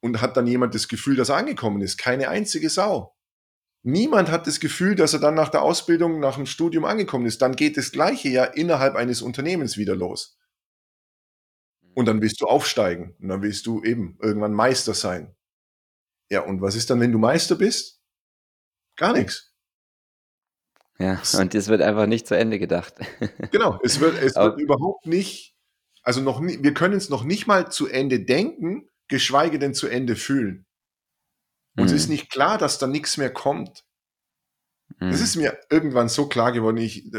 und hat dann jemand das Gefühl, dass er angekommen ist. Keine einzige Sau. Niemand hat das Gefühl, dass er dann nach der Ausbildung, nach dem Studium angekommen ist. Dann geht das Gleiche ja innerhalb eines Unternehmens wieder los. Und dann willst du aufsteigen. Und dann willst du eben irgendwann Meister sein. Ja, und was ist dann, wenn du Meister bist? Gar nichts. Ja, und es wird einfach nicht zu Ende gedacht. [laughs] Genau, es wird, es wird überhaupt nicht, also noch nie, wir können es noch nicht mal zu Ende denken, geschweige denn zu Ende fühlen. Uns mhm. ist nicht klar, dass da nichts mehr kommt. Mhm. Das ist mir irgendwann so klar geworden. Ich,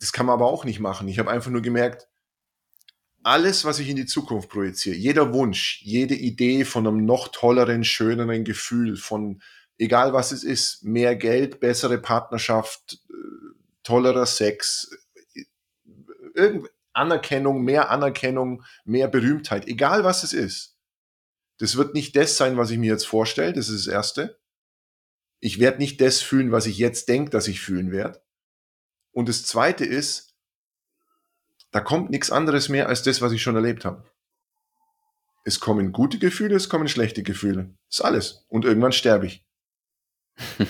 das kann man aber auch nicht machen. Ich habe einfach nur gemerkt, alles, was ich in die Zukunft projiziere, jeder Wunsch, jede Idee von einem noch tolleren, schöneren Gefühl, von egal was es ist, mehr Geld, bessere Partnerschaft, äh, tollerer Sex, äh, Anerkennung, mehr Anerkennung, mehr Berühmtheit, egal was es ist. Das wird nicht das sein, was ich mir jetzt vorstelle, das ist das Erste. Ich werde nicht das fühlen, was ich jetzt denke, dass ich fühlen werde. Und das Zweite ist, da kommt nichts anderes mehr als das, was ich schon erlebt habe. Es kommen gute Gefühle, es kommen schlechte Gefühle. Das ist alles. Und irgendwann sterbe ich. [laughs]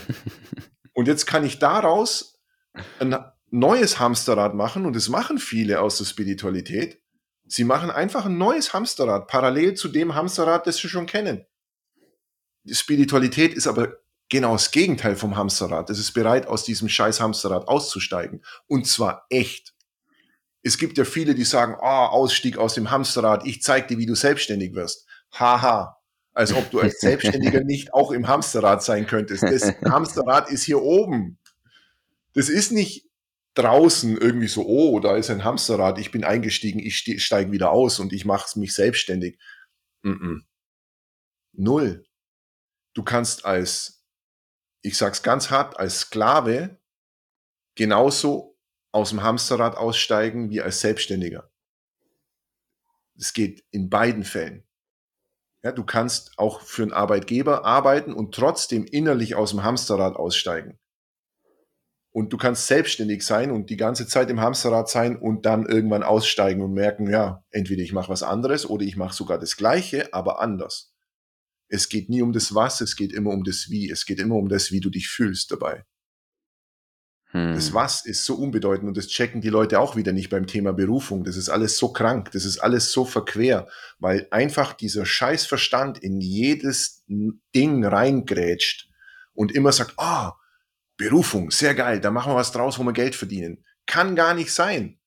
und jetzt kann ich daraus ein neues Hamsterrad machen, und das machen viele aus der Spiritualität. Sie machen einfach ein neues Hamsterrad, parallel zu dem Hamsterrad, das sie schon kennen. Die Spiritualität ist aber genau das Gegenteil vom Hamsterrad. Es ist bereit, aus diesem scheiß Hamsterrad auszusteigen. Und zwar echt. Es gibt ja viele, die sagen, ah, oh, Ausstieg aus dem Hamsterrad, ich zeig dir, wie du selbstständig wirst. Haha. Als ob du als [laughs] Selbstständiger nicht auch im Hamsterrad sein könntest. Das Hamsterrad ist hier oben. Das ist nicht draußen irgendwie so, oh, da ist ein Hamsterrad, ich bin eingestiegen, ich steige wieder aus und ich mache mich selbstständig. Mm -mm. Null. Du kannst als, ich sag's ganz hart, als Sklave genauso aus dem Hamsterrad aussteigen wie als Selbstständiger. Es geht in beiden Fällen. Ja, du kannst auch für einen Arbeitgeber arbeiten und trotzdem innerlich aus dem Hamsterrad aussteigen. Und du kannst selbstständig sein und die ganze Zeit im Hamsterrad sein und dann irgendwann aussteigen und merken, ja, entweder ich mache was anderes oder ich mache sogar das Gleiche, aber anders. Es geht nie um das Was, es geht immer um das Wie. Es geht immer um das, wie du dich fühlst dabei. Hm. Das Was ist so unbedeutend und das checken die Leute auch wieder nicht beim Thema Berufung. Das ist alles so krank, das ist alles so verquer, weil einfach dieser Scheißverstand in jedes Ding reingrätscht und immer sagt, ah, oh, Berufung, sehr geil, da machen wir was draus, wo wir Geld verdienen. Kann gar nicht sein.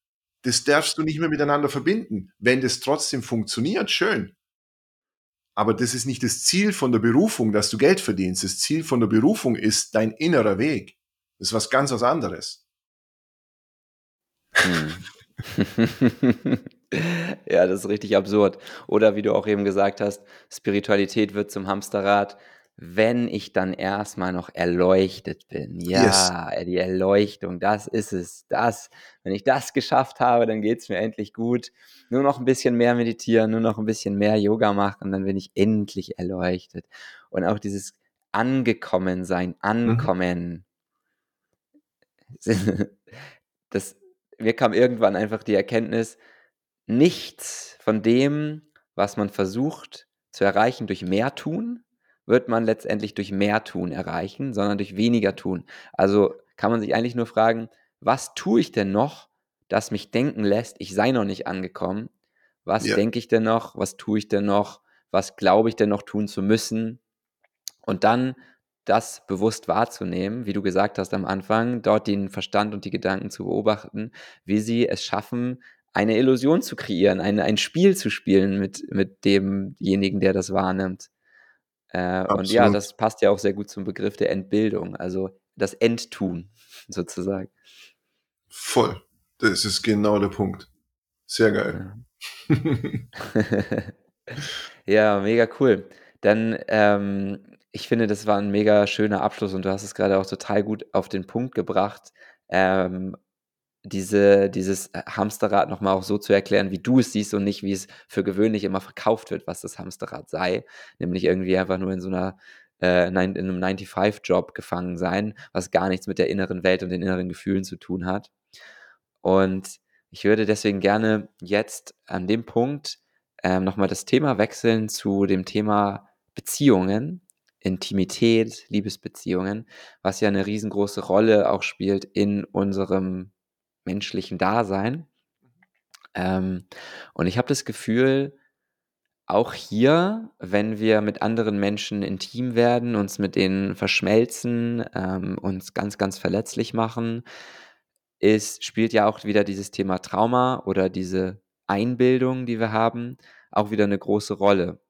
Das darfst du nicht mehr miteinander verbinden. Wenn das trotzdem funktioniert, schön. Aber das ist nicht das Ziel von der Berufung, dass du Geld verdienst. Das Ziel von der Berufung ist dein innerer Weg. Das ist was ganz was anderes. Hm. [laughs] ja, das ist richtig absurd. Oder wie du auch eben gesagt hast, Spiritualität wird zum Hamsterrad wenn ich dann erstmal noch erleuchtet bin. Ja, yes. die Erleuchtung, das ist es. Das, wenn ich das geschafft habe, dann geht es mir endlich gut. Nur noch ein bisschen mehr meditieren, nur noch ein bisschen mehr Yoga machen, dann bin ich endlich erleuchtet. Und auch dieses angekommen sein, mhm. ankommen. Mhm. [laughs] Das, mir kam irgendwann einfach die Erkenntnis, nichts von dem, was man versucht zu erreichen durch mehr tun, wird man letztendlich durch mehr tun erreichen, sondern durch weniger tun. Also kann man sich eigentlich nur fragen, was tue ich denn noch, das mich denken lässt, ich sei noch nicht angekommen? Was ja. denke ich denn noch? Was tue ich denn noch? Was glaube ich denn noch tun zu müssen? Und dann das bewusst wahrzunehmen, wie du gesagt hast am Anfang, dort den Verstand und die Gedanken zu beobachten, wie sie es schaffen, eine Illusion zu kreieren, ein, ein Spiel zu spielen mit, mit demjenigen, der das wahrnimmt. Äh, und ja, das passt ja auch sehr gut zum Begriff der Entbildung, also das Enttun [laughs] sozusagen. Voll. Das ist genau der Punkt. Sehr geil. Ja, [laughs] ja mega cool. Dann, ähm, ich finde, das war ein mega schöner Abschluss und du hast es gerade auch total gut auf den Punkt gebracht. Ähm, diese, dieses äh, Hamsterrad nochmal auch so zu erklären, wie du es siehst und nicht, wie es für gewöhnlich immer verkauft wird, was das Hamsterrad sei. Nämlich irgendwie einfach nur in so einer äh, in einem 9-to-5-Job gefangen sein, was gar nichts mit der inneren Welt und den inneren Gefühlen zu tun hat. Und ich würde deswegen gerne jetzt an dem Punkt ähm, nochmal das Thema wechseln zu dem Thema Beziehungen, Intimität, Liebesbeziehungen, was ja eine riesengroße Rolle auch spielt in unserem menschlichen Dasein. Ähm, und ich habe das Gefühl, auch hier, wenn wir mit anderen Menschen intim werden, uns mit denen verschmelzen, ähm, uns ganz, ganz verletzlich machen, ist, spielt ja auch wieder dieses Thema Trauma oder diese Einbildung, die wir haben, auch wieder eine große Rolle.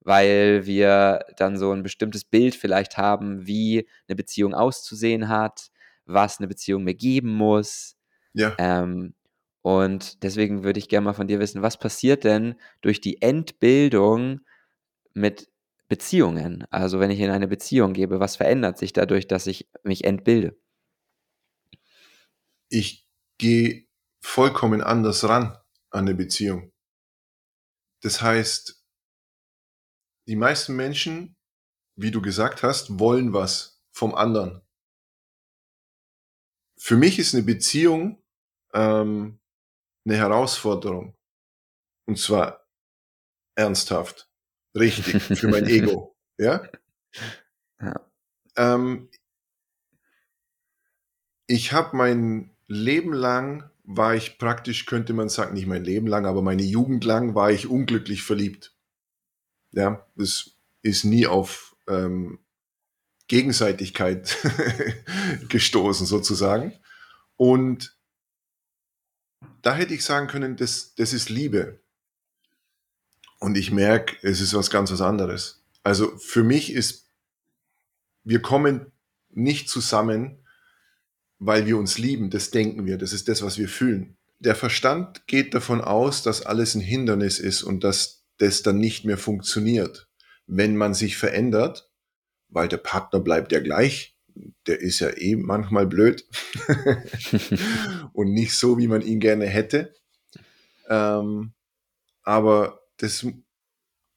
Weil wir dann so ein bestimmtes Bild vielleicht haben, wie eine Beziehung auszusehen hat, was eine Beziehung mir geben muss. Ja. Ähm, und deswegen würde ich gerne mal von dir wissen, was passiert denn durch die Entbildung mit Beziehungen? Also wenn ich in eine Beziehung gebe, was verändert sich dadurch, dass ich mich entbilde? Ich gehe vollkommen anders ran an eine Beziehung. Das heißt, die meisten Menschen, wie du gesagt hast, wollen was vom anderen. Für mich ist eine Beziehung ähm, eine Herausforderung. Und zwar ernsthaft. Richtig. Für mein [laughs] Ego. Ja? ja. Ähm, ich habe mein Leben lang war ich praktisch, könnte man sagen, nicht mein Leben lang, aber meine Jugend lang war ich unglücklich verliebt. Ja, das ist nie auf ähm, Gegenseitigkeit [laughs] gestoßen sozusagen. Und da hätte ich sagen können, das, das ist Liebe. Und ich merke, es ist was ganz was anderes. Also für mich ist, wir kommen nicht zusammen, weil wir uns lieben. Das denken wir. Das ist das, was wir fühlen. Der Verstand geht davon aus, dass alles ein Hindernis ist und dass das dann nicht mehr funktioniert. Wenn man sich verändert, weil der Partner bleibt ja gleich, der ist ja eh manchmal blöd [laughs] und nicht so, wie man ihn gerne hätte. Ähm, aber das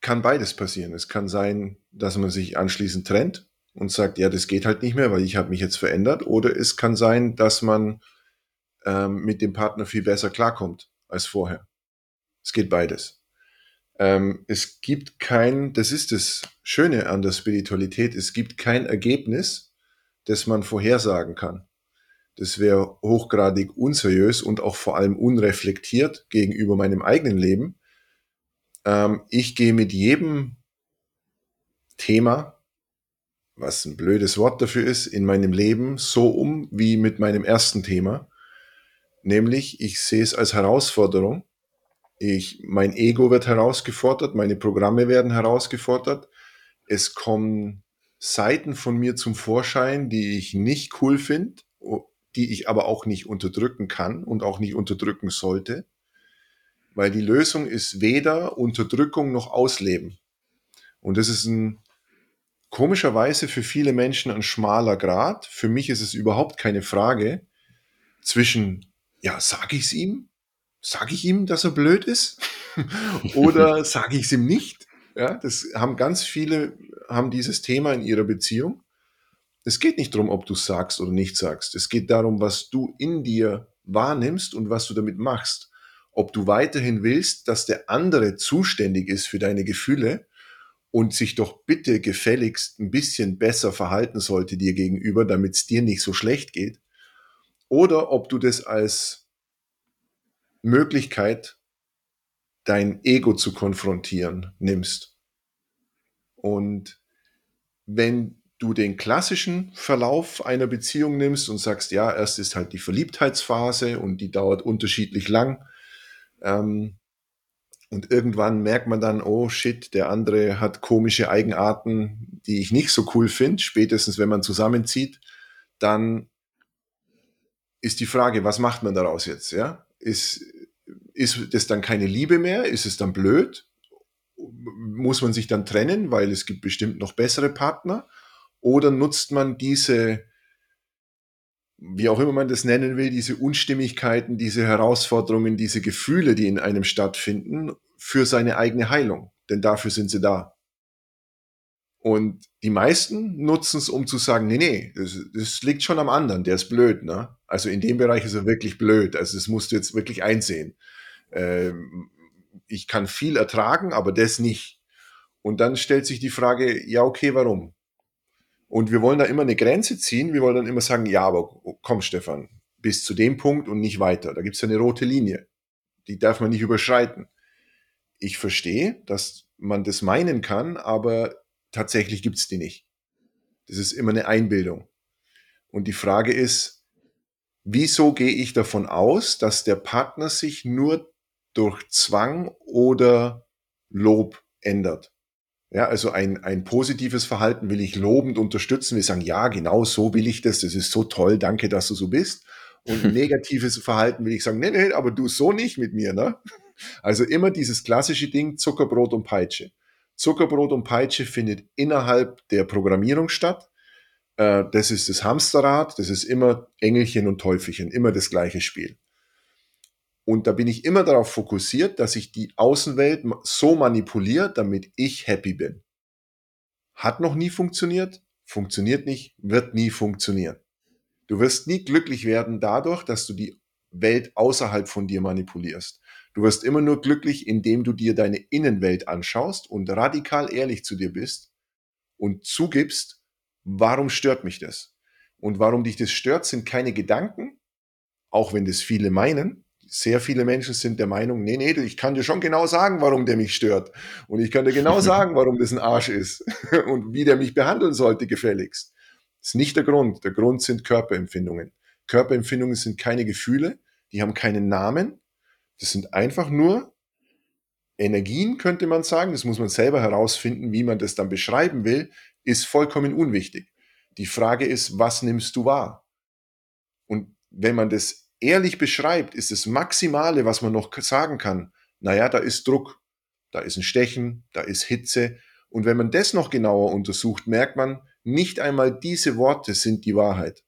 kann beides passieren. Es kann sein, dass man sich anschließend trennt und sagt, ja, das geht halt nicht mehr, weil ich habe mich jetzt verändert. Oder es kann sein, dass man ähm, mit dem Partner viel besser klarkommt als vorher. Es geht beides. Ähm, es gibt kein, das ist das Schöne an der Spiritualität, es gibt kein Ergebnis, das man vorhersagen kann. Das wäre hochgradig unseriös und auch vor allem unreflektiert gegenüber meinem eigenen Leben. Ähm, ich gehe mit jedem Thema, was ein blödes Wort dafür ist, in meinem Leben so um wie mit meinem ersten Thema. Nämlich, ich sehe es als Herausforderung. Ich, mein Ego wird herausgefordert, meine Programme werden herausgefordert. Es kommen Seiten von mir zum Vorschein, die ich nicht cool finde, die ich aber auch nicht unterdrücken kann und auch nicht unterdrücken sollte, weil die Lösung ist weder Unterdrückung noch Ausleben. Und das ist ein komischerweise für viele Menschen ein schmaler Grad. Für mich ist es überhaupt keine Frage zwischen, ja, sage ich es ihm? Sage ich ihm, dass er blöd ist? [laughs] Oder sage ich es ihm nicht? Ja, das haben ganz viele, haben dieses Thema in ihrer Beziehung. Es geht nicht darum, ob du sagst oder nicht sagst. Es geht darum, was du in dir wahrnimmst und was du damit machst. Ob du weiterhin willst, dass der andere zuständig ist für deine Gefühle und sich doch bitte gefälligst ein bisschen besser verhalten sollte dir gegenüber, damit es dir nicht so schlecht geht. Oder ob du das als Möglichkeit dein Ego zu konfrontieren nimmst. Und wenn du den klassischen Verlauf einer Beziehung nimmst und sagst, ja, erst ist halt die Verliebtheitsphase und die dauert unterschiedlich lang. Ähm, und irgendwann merkt man dann, oh shit, der andere hat komische Eigenarten, die ich nicht so cool finde, spätestens wenn man zusammenzieht, dann ist die Frage, was macht man daraus jetzt? Ja? Ist, ist das dann keine Liebe mehr? Ist es dann blöd? Muss man sich dann trennen, weil es gibt bestimmt noch bessere Partner? Oder nutzt man diese wie auch immer man das nennen will, diese Unstimmigkeiten, diese Herausforderungen, diese Gefühle, die in einem stattfinden, für seine eigene Heilung. Denn dafür sind sie da. Und die meisten nutzen es, um zu sagen, nee, nee, das, das, liegt schon am anderen, der ist blöd, ne? Also in dem Bereich ist er wirklich blöd. Also das musst du jetzt wirklich einsehen. Ähm, ich kann viel ertragen, aber das nicht. Und dann stellt sich die Frage, ja, okay, warum? Und wir wollen da immer eine Grenze ziehen. Wir wollen dann immer sagen, ja, aber komm, Stefan, bis zu dem Punkt und nicht weiter. Da gibt es ja eine rote Linie. Die darf man nicht überschreiten. Ich verstehe, dass man das meinen kann, aber tatsächlich gibt es die nicht. Das ist immer eine Einbildung. Und die Frage ist, wieso gehe ich davon aus, dass der Partner sich nur durch Zwang oder Lob ändert? Ja, also ein, ein positives Verhalten will ich lobend unterstützen. Wir sagen, ja, genau so will ich das. Das ist so toll. Danke, dass du so bist. Und ein [laughs] negatives Verhalten will ich sagen, nee, nee, aber du so nicht mit mir, ne? Also immer dieses klassische Ding, Zuckerbrot und Peitsche. Zuckerbrot und Peitsche findet innerhalb der Programmierung statt. Äh, das ist das Hamsterrad, das ist immer Engelchen und Teufelchen, immer das gleiche Spiel. Und da bin ich immer darauf fokussiert, dass ich die Außenwelt so manipuliere, damit ich happy bin. Hat noch nie funktioniert, funktioniert nicht, wird nie funktionieren. Du wirst nie glücklich werden dadurch, dass du die Welt außerhalb von dir manipulierst. Du wirst immer nur glücklich, indem du dir deine Innenwelt anschaust und radikal ehrlich zu dir bist und zugibst, warum stört mich das? Und warum dich das stört, sind keine Gedanken, auch wenn das viele meinen. Sehr viele Menschen sind der Meinung, nee, nee, ich kann dir schon genau sagen, warum der mich stört. Und ich kann dir genau [laughs] sagen, warum das ein Arsch ist [laughs] und wie der mich behandeln sollte, gefälligst. Das ist nicht der Grund. Der Grund sind Körperempfindungen. Körperempfindungen sind keine Gefühle, die haben keinen Namen, das sind einfach nur Energien, könnte man sagen. Das muss man selber herausfinden, wie man das dann beschreiben will, ist vollkommen unwichtig. Die Frage ist, was nimmst du wahr? Und wenn man das ehrlich beschreibt, ist das Maximale, was man noch sagen kann, naja, da ist Druck, da ist ein Stechen, da ist Hitze. Und wenn man das noch genauer untersucht, merkt man, nicht einmal diese Worte sind die Wahrheit.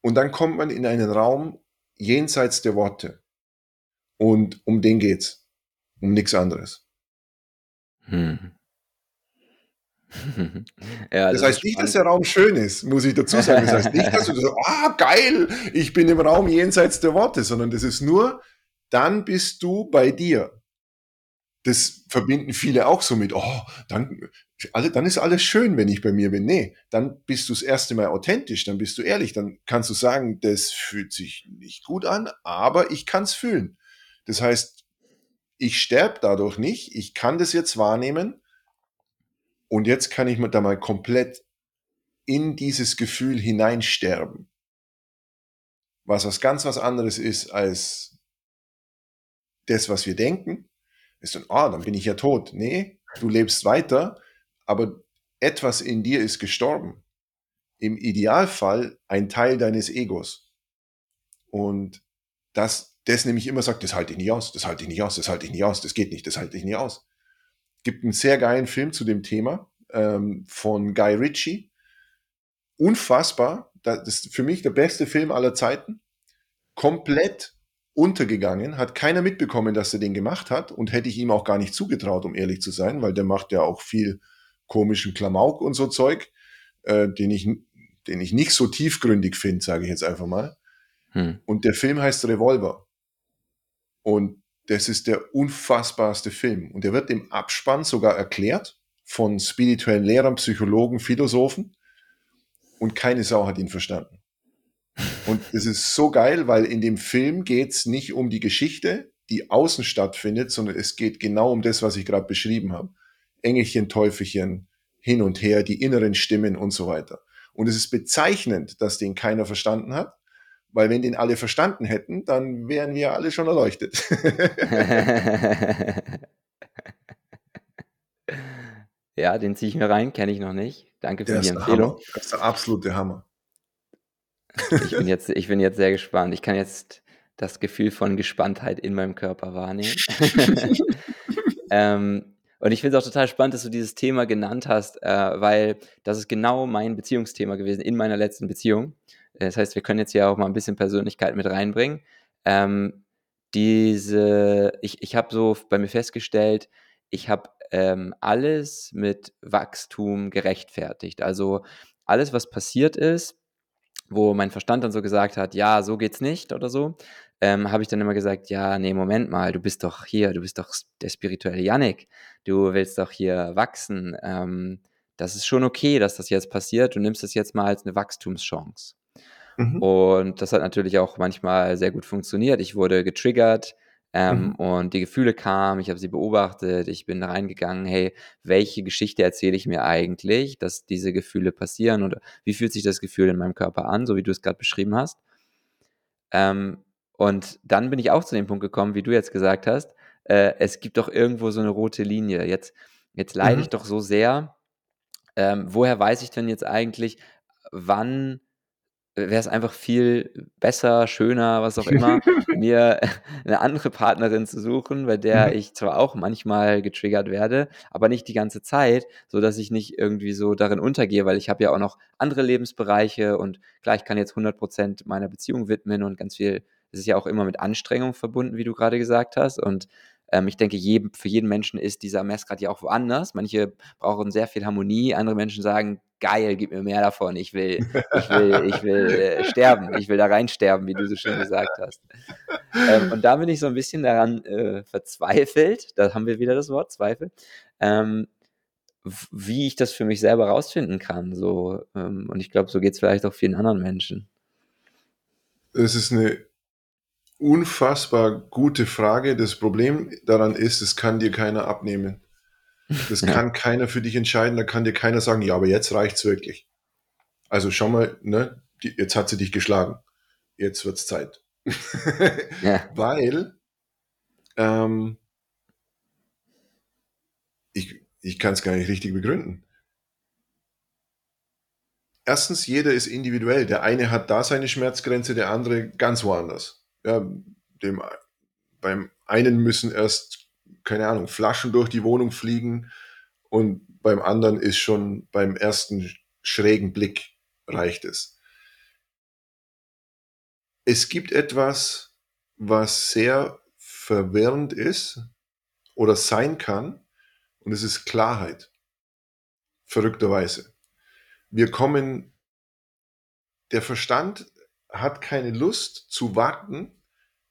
Und dann kommt man in einen Raum jenseits der Worte. Und um den geht's. Um nichts anderes. Hm. [laughs] ja, das, das heißt nicht, dass der Raum schön ist, muss ich dazu sagen. Das heißt nicht, dass du so, [laughs] ah, geil, ich bin im Raum jenseits der Worte, sondern das ist nur, dann bist du bei dir. Das verbinden viele auch so mit, oh, dann, alle, dann ist alles schön, wenn ich bei mir bin. Nee, dann bist du das erste Mal authentisch, dann bist du ehrlich, dann kannst du sagen, das fühlt sich nicht gut an, aber ich kann es fühlen. Das heißt, ich sterbe dadurch nicht, ich kann das jetzt wahrnehmen und jetzt kann ich da mal komplett in dieses Gefühl hineinsterben. Was was ganz was anderes ist als das, was wir denken. Ist dann, ah, dann bin ich ja tot. Nee, du lebst weiter, aber etwas in dir ist gestorben. Im Idealfall ein Teil deines Egos. Und das das nämlich immer sagt, das halte ich nicht aus, das halte ich nicht aus, das halte ich nicht aus, das geht nicht, das halte ich nicht aus. Gibt einen sehr geilen Film zu dem Thema ähm, von Guy Ritchie. Unfassbar, das ist für mich der beste Film aller Zeiten. Komplett untergegangen, hat keiner mitbekommen, dass er den gemacht hat und hätte ich ihm auch gar nicht zugetraut, um ehrlich zu sein, weil der macht ja auch viel komischen Klamauk und so Zeug, äh, den, ich, den ich nicht so tiefgründig finde, sage ich jetzt einfach mal. Hm. Und der Film heißt Revolver. Und das ist der unfassbarste Film. Und der wird im Abspann sogar erklärt von spirituellen Lehrern, Psychologen, Philosophen. Und keine Sau hat ihn verstanden. Und es ist so geil, weil in dem Film geht's nicht um die Geschichte, die außen stattfindet, sondern es geht genau um das, was ich gerade beschrieben habe. Engelchen, Teufelchen, hin und her, die inneren Stimmen und so weiter. Und es ist bezeichnend, dass den keiner verstanden hat, weil wenn den alle verstanden hätten, dann wären wir alle schon erleuchtet. [laughs] ja, den ziehe ich mir rein, kenne ich noch nicht. Danke für der die Empfehlung. Das ist der absolute Hammer. Ich bin, jetzt, ich bin jetzt sehr gespannt. Ich kann jetzt das Gefühl von Gespanntheit in meinem Körper wahrnehmen. [laughs] ähm, und ich finde es auch total spannend, dass du dieses Thema genannt hast, äh, weil das ist genau mein Beziehungsthema gewesen in meiner letzten Beziehung das heißt, wir können jetzt hier auch mal ein bisschen Persönlichkeit mit reinbringen. Ähm, diese, ich, ich habe so bei mir festgestellt, ich habe ähm, alles mit Wachstum gerechtfertigt. Also alles, was passiert ist, wo mein Verstand dann so gesagt hat, ja, so geht's nicht oder so, ähm, habe ich dann immer gesagt, ja, nee, Moment mal, du bist doch hier, du bist doch der spirituelle Yannick, du willst doch hier wachsen. Ähm, das ist schon okay, dass das jetzt passiert. Du nimmst das jetzt mal als eine Wachstumschance. Mhm. Und das hat natürlich auch manchmal sehr gut funktioniert. Ich wurde getriggert ähm, mhm. und die Gefühle kamen, ich habe sie beobachtet, ich bin reingegangen, hey, welche Geschichte erzähle ich mir eigentlich, dass diese Gefühle passieren und wie fühlt sich das Gefühl in meinem Körper an, so wie du es gerade beschrieben hast. Ähm, und dann bin ich auch zu dem Punkt gekommen, wie du jetzt gesagt hast, äh, es gibt doch irgendwo so eine rote Linie. Jetzt, jetzt leide mhm. ich doch so sehr. Ähm, woher weiß ich denn jetzt eigentlich, wann wäre es einfach viel besser, schöner, was auch immer, [laughs] mir [laughs] eine andere Partnerin zu suchen, bei der mhm. ich zwar auch manchmal getriggert werde, aber nicht die ganze Zeit, so dass ich nicht irgendwie so darin untergehe, weil ich habe ja auch noch andere Lebensbereiche und klar, ich kann jetzt 100 Prozent meiner Beziehung widmen und ganz viel, es ist ja auch immer mit Anstrengung verbunden, wie du gerade gesagt hast und ähm, ich denke, jedem, für jeden Menschen ist dieser Messgrad ja auch woanders. Manche brauchen sehr viel Harmonie, andere Menschen sagen, geil, gib mir mehr davon, ich will, ich will, ich will äh, [laughs] sterben, ich will da reinsterben, wie du so schön gesagt hast. Ähm, und da bin ich so ein bisschen daran äh, verzweifelt, da haben wir wieder das Wort Zweifel, ähm, wie ich das für mich selber rausfinden kann. So, ähm, und ich glaube, so geht es vielleicht auch vielen anderen Menschen. Es ist eine unfassbar gute Frage. Das Problem daran ist, es kann dir keiner abnehmen. Das ja. kann keiner für dich entscheiden. Da kann dir keiner sagen, ja, aber jetzt reicht's wirklich. Also schau mal, ne, die, jetzt hat sie dich geschlagen. Jetzt wird's Zeit. [laughs] ja. Weil ähm, ich, ich kann es gar nicht richtig begründen. Erstens, jeder ist individuell. Der eine hat da seine Schmerzgrenze, der andere ganz woanders ja, dem, beim einen müssen erst, keine Ahnung, Flaschen durch die Wohnung fliegen und beim anderen ist schon beim ersten schrägen Blick reicht es. Es gibt etwas, was sehr verwirrend ist oder sein kann, und es ist Klarheit. Verrückterweise. Wir kommen, der Verstand hat keine Lust zu warten,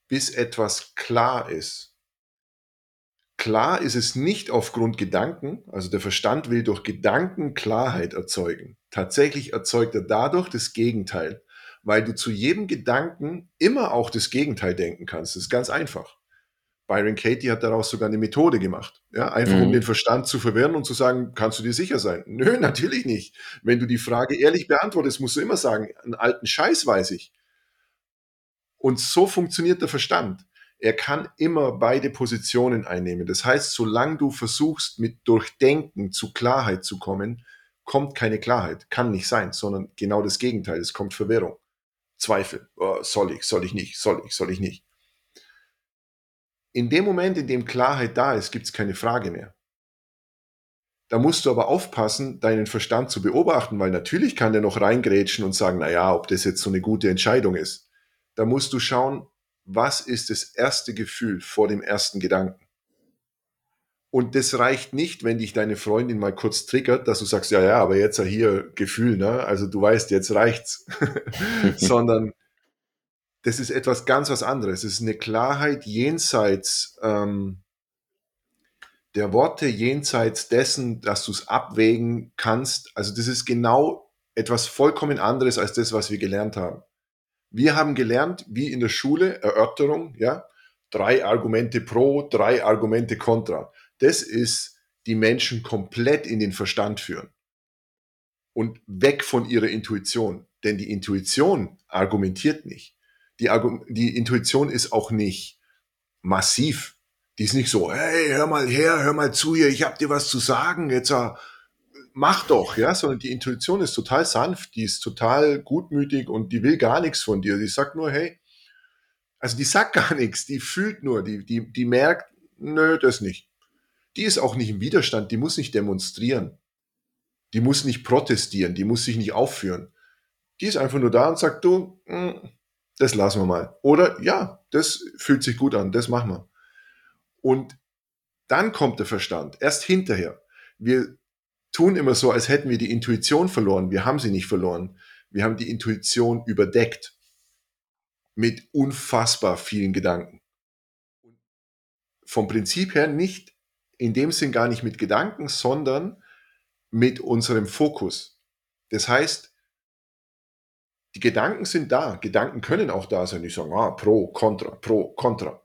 bis etwas klar ist. Klar ist es nicht aufgrund Gedanken, also der Verstand will durch Gedanken Klarheit erzeugen. Tatsächlich erzeugt er dadurch das Gegenteil, weil du zu jedem Gedanken immer auch das Gegenteil denken kannst. Das ist ganz einfach. Byron Katie hat daraus sogar eine Methode gemacht. Ja, einfach mhm. um den Verstand zu verwirren und zu sagen, kannst du dir sicher sein? [laughs] Nö, natürlich nicht. Wenn du die Frage ehrlich beantwortest, musst du immer sagen, einen alten Scheiß weiß ich. Und so funktioniert der Verstand. Er kann immer beide Positionen einnehmen. Das heißt, solange du versuchst, mit Durchdenken zu Klarheit zu kommen, kommt keine Klarheit. Kann nicht sein, sondern genau das Gegenteil. Es kommt Verwirrung. Zweifel. Oh, soll ich, soll ich nicht, soll ich, soll ich nicht in dem Moment, in dem Klarheit da ist, gibt es keine Frage mehr. Da musst du aber aufpassen, deinen Verstand zu beobachten, weil natürlich kann der noch reingrätschen und sagen, na ja, ob das jetzt so eine gute Entscheidung ist. Da musst du schauen, was ist das erste Gefühl vor dem ersten Gedanken? Und das reicht nicht, wenn dich deine Freundin mal kurz triggert, dass du sagst, ja, ja, aber jetzt hier Gefühl, ne? Also du weißt, jetzt reicht's. [laughs] [laughs] Sondern das ist etwas ganz was anderes. Es ist eine Klarheit jenseits ähm, der Worte, jenseits dessen, dass du es abwägen kannst. Also das ist genau etwas vollkommen anderes als das, was wir gelernt haben. Wir haben gelernt, wie in der Schule, Erörterung, ja, drei Argumente pro, drei Argumente contra. Das ist die Menschen komplett in den Verstand führen und weg von ihrer Intuition. Denn die Intuition argumentiert nicht die, die Intuition ist auch nicht massiv. Die ist nicht so, hey, hör mal her, hör mal zu hier, ich hab dir was zu sagen, jetzt äh, mach doch, ja, sondern die Intuition ist total sanft, die ist total gutmütig und die will gar nichts von dir. Die sagt nur, hey, also die sagt [laughs] gar nichts, die fühlt nur, die, die, die merkt, nö, das nicht. Die ist auch nicht im Widerstand, die muss nicht demonstrieren. Die muss nicht protestieren, die muss sich nicht aufführen Die ist einfach nur da und sagt, du, hm, das lassen wir mal. Oder ja, das fühlt sich gut an, das machen wir. Und dann kommt der Verstand, erst hinterher. Wir tun immer so, als hätten wir die Intuition verloren. Wir haben sie nicht verloren. Wir haben die Intuition überdeckt mit unfassbar vielen Gedanken. Vom Prinzip her nicht in dem Sinn gar nicht mit Gedanken, sondern mit unserem Fokus. Das heißt, die Gedanken sind da. Gedanken können auch da sein. Ich sage, ah, pro, contra, pro, contra.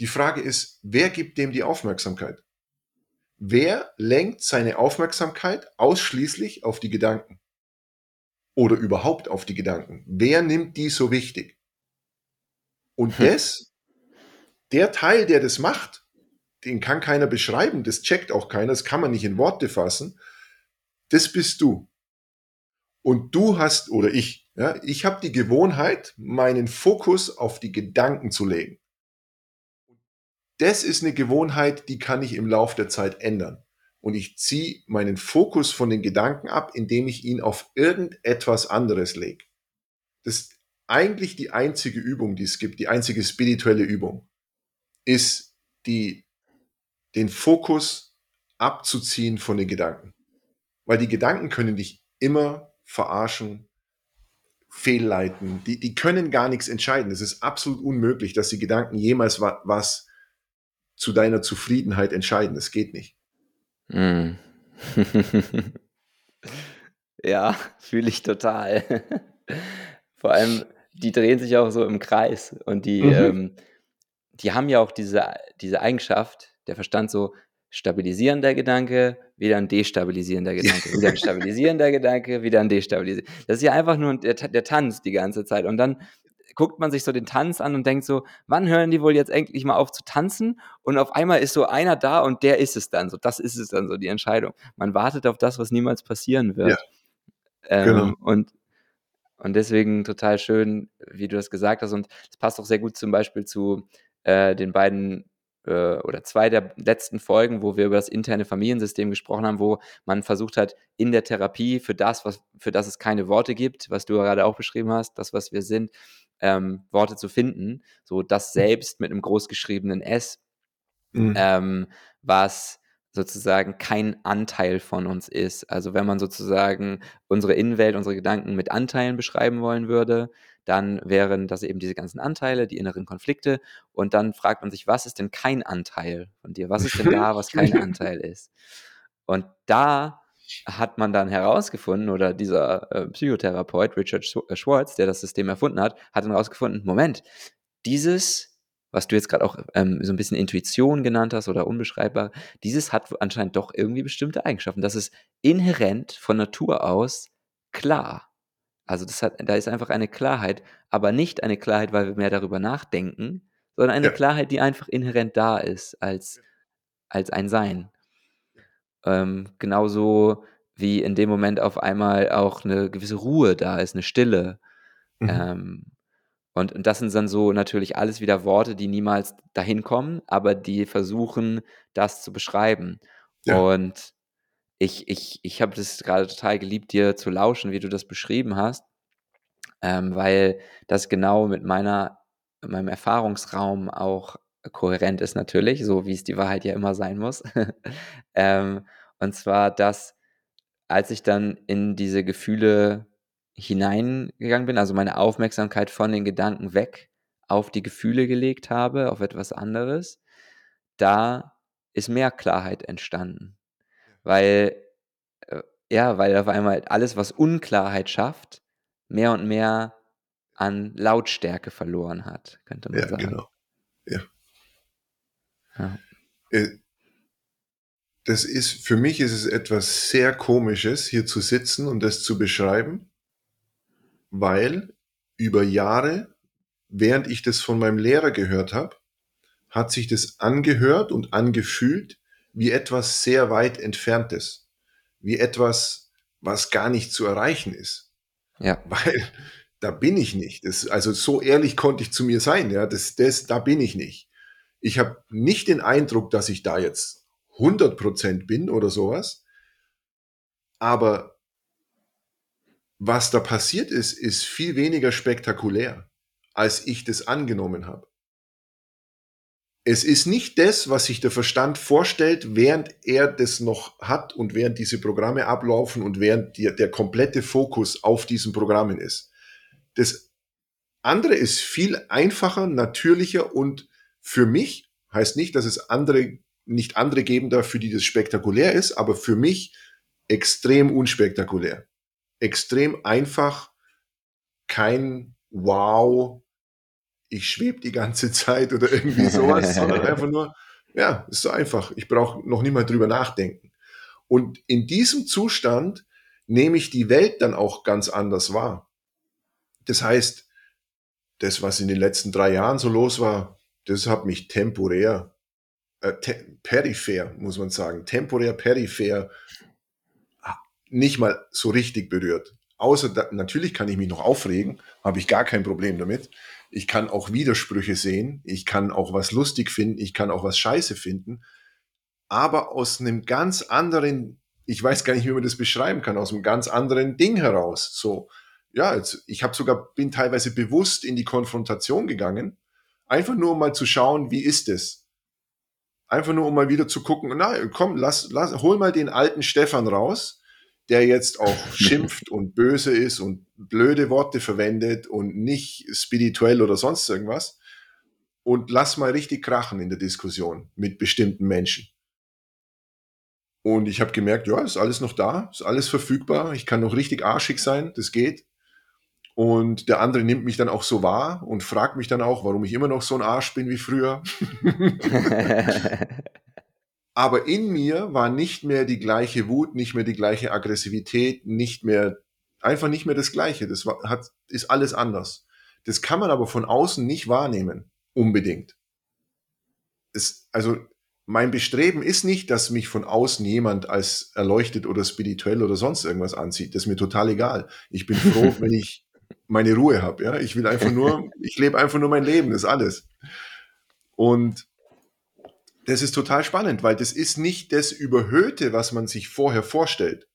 Die Frage ist, wer gibt dem die Aufmerksamkeit? Wer lenkt seine Aufmerksamkeit ausschließlich auf die Gedanken? Oder überhaupt auf die Gedanken? Wer nimmt die so wichtig? Und hm. das, der Teil, der das macht, den kann keiner beschreiben, das checkt auch keiner, das kann man nicht in Worte fassen. Das bist du. Und du hast, oder ich, ja, ich habe die Gewohnheit, meinen Fokus auf die Gedanken zu legen. Das ist eine Gewohnheit, die kann ich im Laufe der Zeit ändern. Und ich ziehe meinen Fokus von den Gedanken ab, indem ich ihn auf irgendetwas anderes lege. Das ist eigentlich die einzige Übung, die es gibt, die einzige spirituelle Übung, ist die, den Fokus abzuziehen von den Gedanken. Weil die Gedanken können dich immer verarschen, fehlleiten. Die, die können gar nichts entscheiden. Es ist absolut unmöglich, dass die Gedanken jemals wa was zu deiner Zufriedenheit entscheiden. Das geht nicht. Mm. [laughs] ja, fühle ich total. [laughs] Vor allem, die drehen sich auch so im Kreis und die, mhm. ähm, die haben ja auch diese, diese Eigenschaft, der Verstand so, stabilisierender Gedanke, wieder ein destabilisierender Gedanke, wieder ein stabilisierender Gedanke, wieder ein destabilisierender. Das ist ja einfach nur der, der Tanz die ganze Zeit. Und dann guckt man sich so den Tanz an und denkt so, wann hören die wohl jetzt endlich mal auf zu tanzen? Und auf einmal ist so einer da und der ist es dann so. Das ist es dann so, die Entscheidung. Man wartet auf das, was niemals passieren wird. Ja, ähm, genau. Und, und deswegen total schön, wie du das gesagt hast. Und es passt auch sehr gut zum Beispiel zu äh, den beiden äh, oder zwei der letzten Folgen, wo wir über das interne Familiensystem gesprochen haben, wo man versucht hat, in der Therapie für das, was, für das es keine Worte gibt, was du gerade auch beschrieben hast, das, was wir sind, ähm, Worte zu finden. So das mhm. Selbst mit einem großgeschriebenen S, mhm. ähm, was sozusagen kein Anteil von uns ist. Also wenn man sozusagen unsere Innenwelt, unsere Gedanken mit Anteilen beschreiben wollen würde, dann wären das eben diese ganzen Anteile, die inneren Konflikte. Und dann fragt man sich, was ist denn kein Anteil von dir? Was ist denn da, was kein [laughs] Anteil ist? Und da hat man dann herausgefunden, oder dieser äh, Psychotherapeut Richard äh, Schwartz, der das System erfunden hat, hat dann herausgefunden, Moment, dieses, was du jetzt gerade auch ähm, so ein bisschen Intuition genannt hast oder unbeschreibbar, dieses hat anscheinend doch irgendwie bestimmte Eigenschaften. Das ist inhärent von Natur aus klar. Also das hat, da ist einfach eine Klarheit, aber nicht eine Klarheit, weil wir mehr darüber nachdenken, sondern eine ja. Klarheit, die einfach inhärent da ist als, als ein Sein. Ähm, genauso wie in dem Moment auf einmal auch eine gewisse Ruhe da ist, eine Stille. Mhm. Ähm, und, und das sind dann so natürlich alles wieder Worte, die niemals dahin kommen, aber die versuchen, das zu beschreiben. Ja. Und ich, ich, ich habe das gerade total geliebt, dir zu lauschen, wie du das beschrieben hast, ähm, weil das genau mit meiner, meinem Erfahrungsraum auch kohärent ist natürlich, so wie es die Wahrheit ja immer sein muss. [laughs] ähm, und zwar, dass als ich dann in diese Gefühle hineingegangen bin, also meine Aufmerksamkeit von den Gedanken weg auf die Gefühle gelegt habe, auf etwas anderes, da ist mehr Klarheit entstanden. Weil, äh, ja, weil auf einmal alles, was Unklarheit schafft, mehr und mehr an Lautstärke verloren hat, könnte man ja, sagen. Genau. Ja, ja. Äh, das ist, für mich ist es etwas sehr Komisches, hier zu sitzen und das zu beschreiben, weil über Jahre, während ich das von meinem Lehrer gehört habe, hat sich das angehört und angefühlt wie etwas sehr weit entferntes, wie etwas, was gar nicht zu erreichen ist. Ja. [laughs] Weil da bin ich nicht. Das, also so ehrlich konnte ich zu mir sein, ja, das, das, da bin ich nicht. Ich habe nicht den Eindruck, dass ich da jetzt 100% bin oder sowas, aber was da passiert ist, ist viel weniger spektakulär, als ich das angenommen habe. Es ist nicht das, was sich der Verstand vorstellt, während er das noch hat und während diese Programme ablaufen und während die, der komplette Fokus auf diesen Programmen ist. Das andere ist viel einfacher, natürlicher und für mich heißt nicht, dass es andere nicht andere geben darf, für die das spektakulär ist, aber für mich extrem unspektakulär. Extrem einfach, kein Wow, ich schwebe die ganze Zeit oder irgendwie sowas, [laughs] sondern einfach nur, ja, ist so einfach. Ich brauche noch nicht mal drüber nachdenken. Und in diesem Zustand nehme ich die Welt dann auch ganz anders wahr. Das heißt, das, was in den letzten drei Jahren so los war, das hat mich temporär, äh, te peripher, muss man sagen, temporär peripher nicht mal so richtig berührt. Außer, da, natürlich kann ich mich noch aufregen, habe ich gar kein Problem damit. Ich kann auch Widersprüche sehen. Ich kann auch was lustig finden. Ich kann auch was scheiße finden. Aber aus einem ganz anderen, ich weiß gar nicht, wie man das beschreiben kann, aus einem ganz anderen Ding heraus. So, ja, jetzt, ich habe sogar, bin teilweise bewusst in die Konfrontation gegangen. Einfach nur, um mal zu schauen, wie ist es? Einfach nur, um mal wieder zu gucken, na, komm, lass, lass, hol mal den alten Stefan raus der jetzt auch [laughs] schimpft und böse ist und blöde Worte verwendet und nicht spirituell oder sonst irgendwas. Und lass mal richtig krachen in der Diskussion mit bestimmten Menschen. Und ich habe gemerkt, ja, ist alles noch da, ist alles verfügbar, ich kann noch richtig arschig sein, das geht. Und der andere nimmt mich dann auch so wahr und fragt mich dann auch, warum ich immer noch so ein Arsch bin wie früher. [laughs] Aber in mir war nicht mehr die gleiche Wut, nicht mehr die gleiche Aggressivität, nicht mehr, einfach nicht mehr das Gleiche. Das war, hat, ist alles anders. Das kann man aber von außen nicht wahrnehmen. Unbedingt. Es, also, mein Bestreben ist nicht, dass mich von außen jemand als erleuchtet oder spirituell oder sonst irgendwas anzieht. Das ist mir total egal. Ich bin froh, [laughs] wenn ich meine Ruhe habe. Ja? Ich will einfach nur, ich lebe einfach nur mein Leben, das ist alles. Und das ist total spannend, weil das ist nicht das Überhöhte, was man sich vorher vorstellt,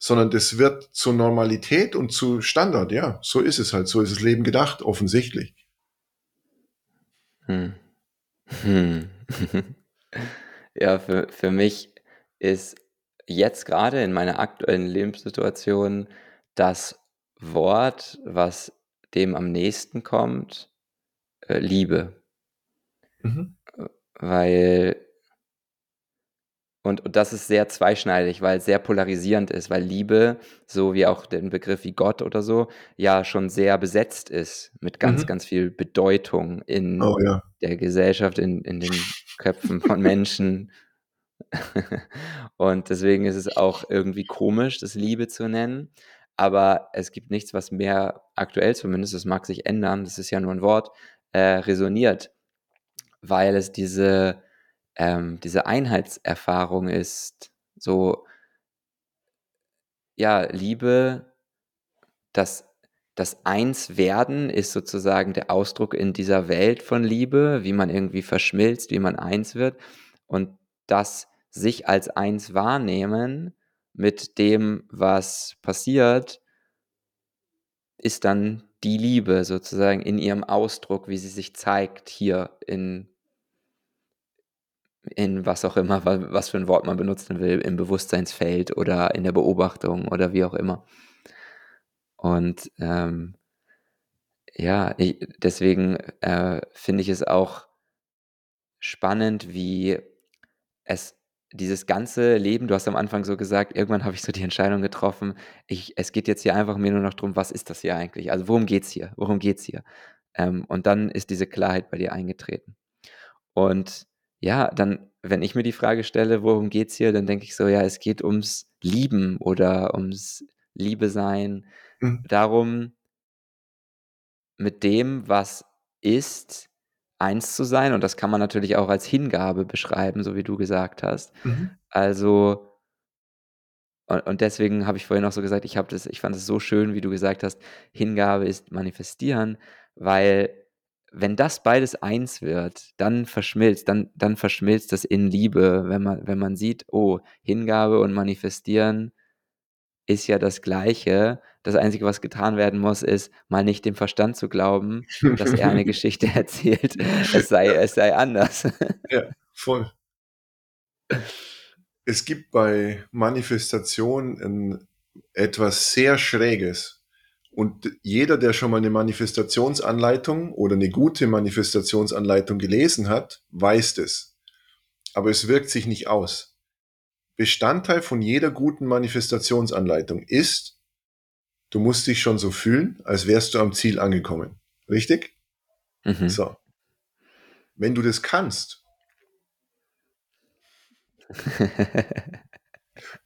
sondern das wird zur Normalität und zu Standard. Ja, so ist es halt. So ist das Leben gedacht, offensichtlich. Hm. Hm. [laughs] ja, für, für mich ist jetzt gerade in meiner aktuellen Lebenssituation das Wort, was dem am nächsten kommt, äh, Liebe. Mhm. Weil und, und das ist sehr zweischneidig, weil es sehr polarisierend ist, weil Liebe, so wie auch den Begriff wie Gott oder so, ja schon sehr besetzt ist mit ganz, Mhm. ganz viel Bedeutung in Oh ja. der Gesellschaft, in, in den Köpfen von [laughs] Menschen. [laughs] Und deswegen ist es auch irgendwie komisch, das Liebe zu nennen. Aber es gibt nichts, was mehr aktuell zumindest, das mag sich ändern, das ist ja nur ein Wort, äh, resoniert weil es diese, ähm, diese Einheitserfahrung ist. So, ja, Liebe, das, das Einswerden ist sozusagen der Ausdruck in dieser Welt von Liebe, wie man irgendwie verschmilzt, wie man eins wird. Und das sich als eins wahrnehmen mit dem, was passiert, ist dann die Liebe sozusagen in ihrem Ausdruck, wie sie sich zeigt hier in in was auch immer, was für ein Wort man benutzen will, im Bewusstseinsfeld oder in der Beobachtung oder wie auch immer. Und ähm, ja, ich, deswegen äh, finde ich es auch spannend, wie es dieses ganze Leben, du hast am Anfang so gesagt, irgendwann habe ich so die Entscheidung getroffen, ich, es geht jetzt hier einfach mir nur noch darum, was ist das hier eigentlich? Also worum geht es hier? Worum geht es hier? Ähm, und dann ist diese Klarheit bei dir eingetreten. Und ja, dann, wenn ich mir die Frage stelle, worum geht's hier, dann denke ich so, ja, es geht ums Lieben oder ums Liebe sein, Mhm. darum mit dem, was ist, eins zu sein und das kann man natürlich auch als Hingabe beschreiben, so wie du gesagt hast. Mhm. Also und und deswegen habe ich vorhin auch so gesagt, ich habe das ich fand es so schön, wie du gesagt hast, Hingabe ist manifestieren, weil wenn das beides eins wird, dann verschmilzt, dann, dann verschmilzt das in Liebe, wenn man, wenn man sieht, oh, Hingabe und Manifestieren ist ja das Gleiche. Das Einzige, was getan werden muss, ist, mal nicht dem Verstand zu glauben, dass er eine [laughs] Geschichte erzählt, es sei es sei anders. Ja, voll. Es gibt bei Manifestation etwas sehr Schräges. Und jeder, der schon mal eine Manifestationsanleitung oder eine gute Manifestationsanleitung gelesen hat, weiß das. Aber es wirkt sich nicht aus. Bestandteil von jeder guten Manifestationsanleitung ist, du musst dich schon so fühlen, als wärst du am Ziel angekommen. Richtig? Mhm. So. Wenn du das kannst, [laughs]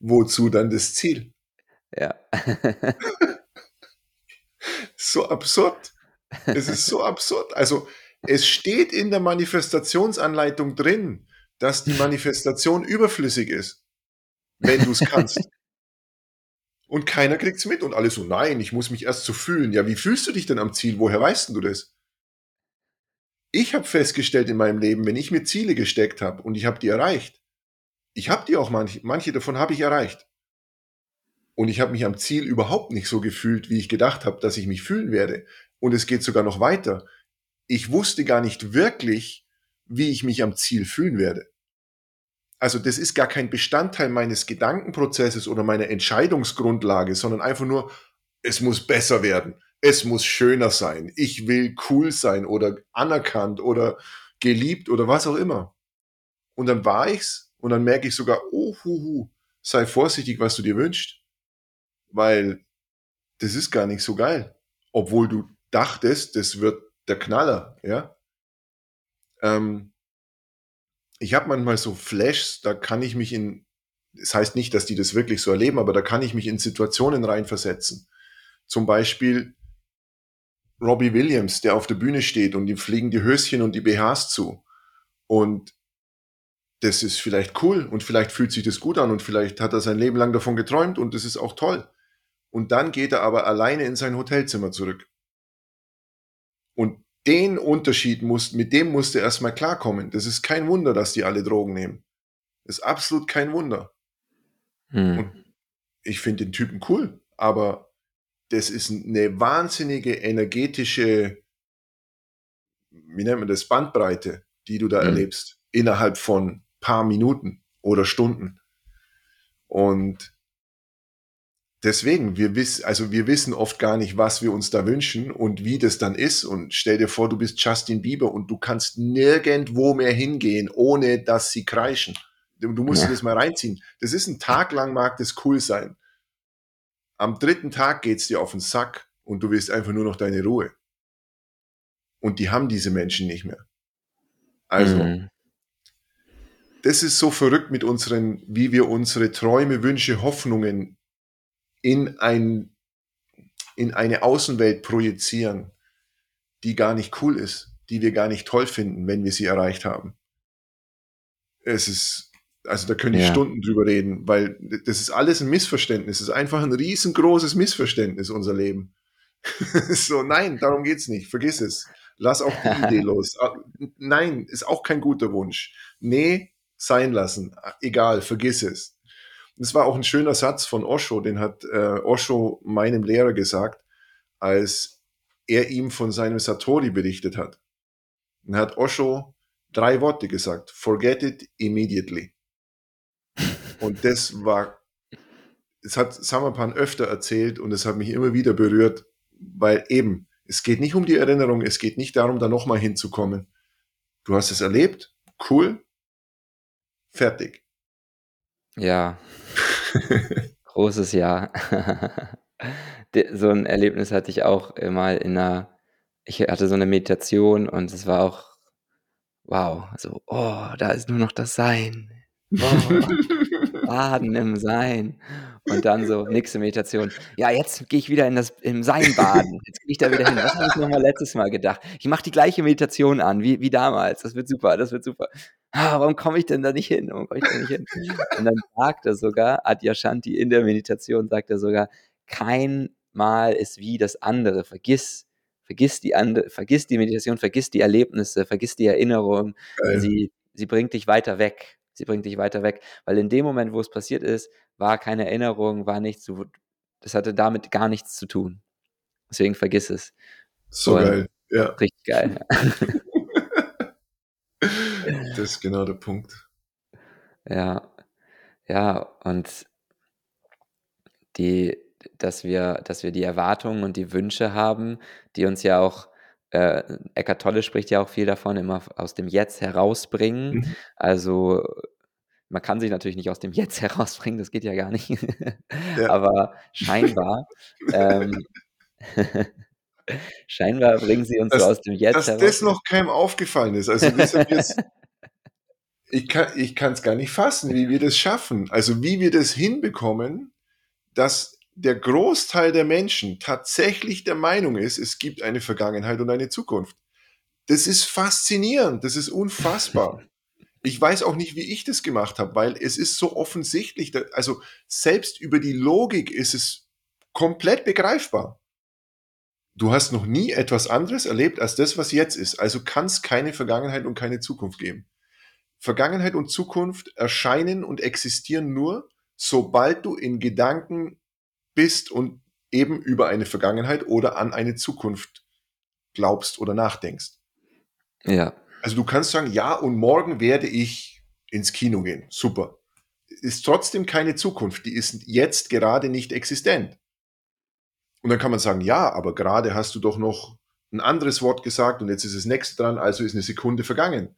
wozu dann das Ziel? Ja. [laughs] so absurd. Es ist so absurd. Also, es steht in der Manifestationsanleitung drin, dass die Manifestation überflüssig ist, wenn du es kannst. [laughs] Und keiner kriegt es mit und alle so, nein, ich muss mich erst so fühlen. Ja, wie fühlst du dich denn am Ziel? Woher weißt du das? Ich habe festgestellt in meinem Leben, wenn ich mir Ziele gesteckt habe und ich habe die erreicht, ich habe die auch manche, manche davon habe ich erreicht. Und ich habe mich am Ziel überhaupt nicht so gefühlt, wie ich gedacht habe, dass ich mich fühlen werde. Und es geht sogar noch weiter. Ich wusste gar nicht wirklich, wie ich mich am Ziel fühlen werde. Also das ist gar kein Bestandteil meines Gedankenprozesses oder meiner Entscheidungsgrundlage, sondern einfach nur, es muss besser werden, es muss schöner sein, ich will cool sein oder anerkannt oder geliebt oder was auch immer. Und dann war ich's und dann merke ich sogar, oh, hu, hu, sei vorsichtig, was du dir wünschst weil das ist gar nicht so geil. Obwohl du dachtest, das wird der Knaller, ja. Ähm, ich habe manchmal so Flashs, da kann ich mich in, das heißt nicht, dass die das wirklich so erleben, aber da kann ich mich in Situationen reinversetzen. Zum Beispiel Robbie Williams, der auf der Bühne steht und ihm fliegen die Höschen und die BHs zu. Und das ist vielleicht cool und vielleicht fühlt sich das gut an und vielleicht hat er sein Leben lang davon geträumt und das ist auch toll. Und dann geht er aber alleine in sein Hotelzimmer zurück. Und den Unterschied muss, mit dem musste er erstmal klarkommen. Das ist kein Wunder, dass die alle Drogen nehmen. Das ist absolut kein Wunder. Hm. Und ich finde den Typen cool, aber das ist eine wahnsinnige energetische, wie nennt man das, Bandbreite, die du da hm. erlebst, innerhalb von paar Minuten oder Stunden. Und deswegen, wir wissen, also wir wissen oft gar nicht, was wir uns da wünschen und wie das dann ist. Und stell dir vor, du bist Justin Bieber und du kannst nirgendwo mehr hingehen, ohne dass sie kreischen. Du musst ja. dir das mal reinziehen. Das ist ein Tag lang mag das cool sein. Am dritten Tag geht's dir auf den Sack und du willst einfach nur noch deine Ruhe. Und die haben diese Menschen nicht mehr. Also, mhm. das ist so verrückt mit unseren, wie wir unsere Träume, Wünsche, Hoffnungen in, ein, in eine Außenwelt projizieren, die gar nicht cool ist, die wir gar nicht toll finden, wenn wir sie erreicht haben. Es ist, also da könnte ich ja. Stunden drüber reden, weil das ist alles ein Missverständnis. Es ist einfach ein riesengroßes Missverständnis, unser Leben. [laughs] so, nein, darum geht's nicht. Vergiss es. Lass auch die Idee [laughs] los. Ah, nein, ist auch kein guter Wunsch. Nee, sein lassen. Egal, vergiss es. Das war auch ein schöner Satz von Osho, den hat äh, Osho meinem Lehrer gesagt, als er ihm von seinem Satori berichtet hat. Dann hat Osho drei Worte gesagt. Forget it immediately. Und das war, es hat Samapan öfter erzählt und es hat mich immer wieder berührt, weil eben, es geht nicht um die Erinnerung, es geht nicht darum, da nochmal hinzukommen. Du hast es erlebt, cool, fertig. Ja, [laughs] Großes Ja. so ein Erlebnis hatte ich auch mal in einer ich hatte so eine Meditation und es war auch wow, so: „Oh, da ist nur noch das Sein. Oh, [laughs] baden im Sein.“ Und dann so nächste Meditation: „Ja, jetzt gehe ich wieder in das im Sein baden. Jetzt gehe ich da wieder hin. Was habe ich noch mal letztes Mal gedacht? Ich mache die gleiche Meditation an wie wie damals. Das wird super, das wird super.“ ah, warum komme ich denn da nicht hin? Warum komme ich da nicht hin? Und dann sagt er sogar, Adyashanti in der Meditation sagt er sogar, kein Mal ist wie das andere. Vergiss, vergiss die andere, vergiss die Meditation, vergiss die Erlebnisse, vergiss die Erinnerung. Sie, sie bringt dich weiter weg. Sie bringt dich weiter weg. Weil in dem Moment, wo es passiert ist, war keine Erinnerung, war nichts. Das hatte damit gar nichts zu tun. Deswegen vergiss es. So Und geil. Ja, Richtig geil. [laughs] das ist genau der Punkt. Ja, ja, und die, dass wir, dass wir die Erwartungen und die Wünsche haben, die uns ja auch, äh, Eckart Tolle spricht ja auch viel davon, immer aus dem Jetzt herausbringen. Mhm. Also man kann sich natürlich nicht aus dem Jetzt [laughs] herausbringen, das geht ja gar nicht. Ja. [laughs] Aber scheinbar, ähm, [laughs] scheinbar bringen sie uns so Dass, aus dem Jetzt dass heraus. das noch keinem aufgefallen ist. Also jetzt, ich kann es gar nicht fassen, wie wir das schaffen. Also wie wir das hinbekommen, dass der Großteil der Menschen tatsächlich der Meinung ist, es gibt eine Vergangenheit und eine Zukunft. Das ist faszinierend, das ist unfassbar. [laughs] Ich weiß auch nicht, wie ich das gemacht habe, weil es ist so offensichtlich, da- also selbst über die Logik ist es komplett begreifbar. Du hast noch nie etwas anderes erlebt als das, was jetzt ist. Also kann es keine Vergangenheit und keine Zukunft geben. Vergangenheit und Zukunft erscheinen und existieren nur, sobald du in Gedanken bist und eben über eine Vergangenheit oder an eine Zukunft glaubst oder nachdenkst. Ja, Also du kannst sagen, ja, und morgen werde ich ins Kino gehen. Super. Ist trotzdem keine Zukunft. Die ist jetzt gerade nicht existent. Und dann kann man sagen, ja, aber gerade hast du doch noch ein anderes Wort gesagt und jetzt ist das nächste dran, also ist eine Sekunde vergangen.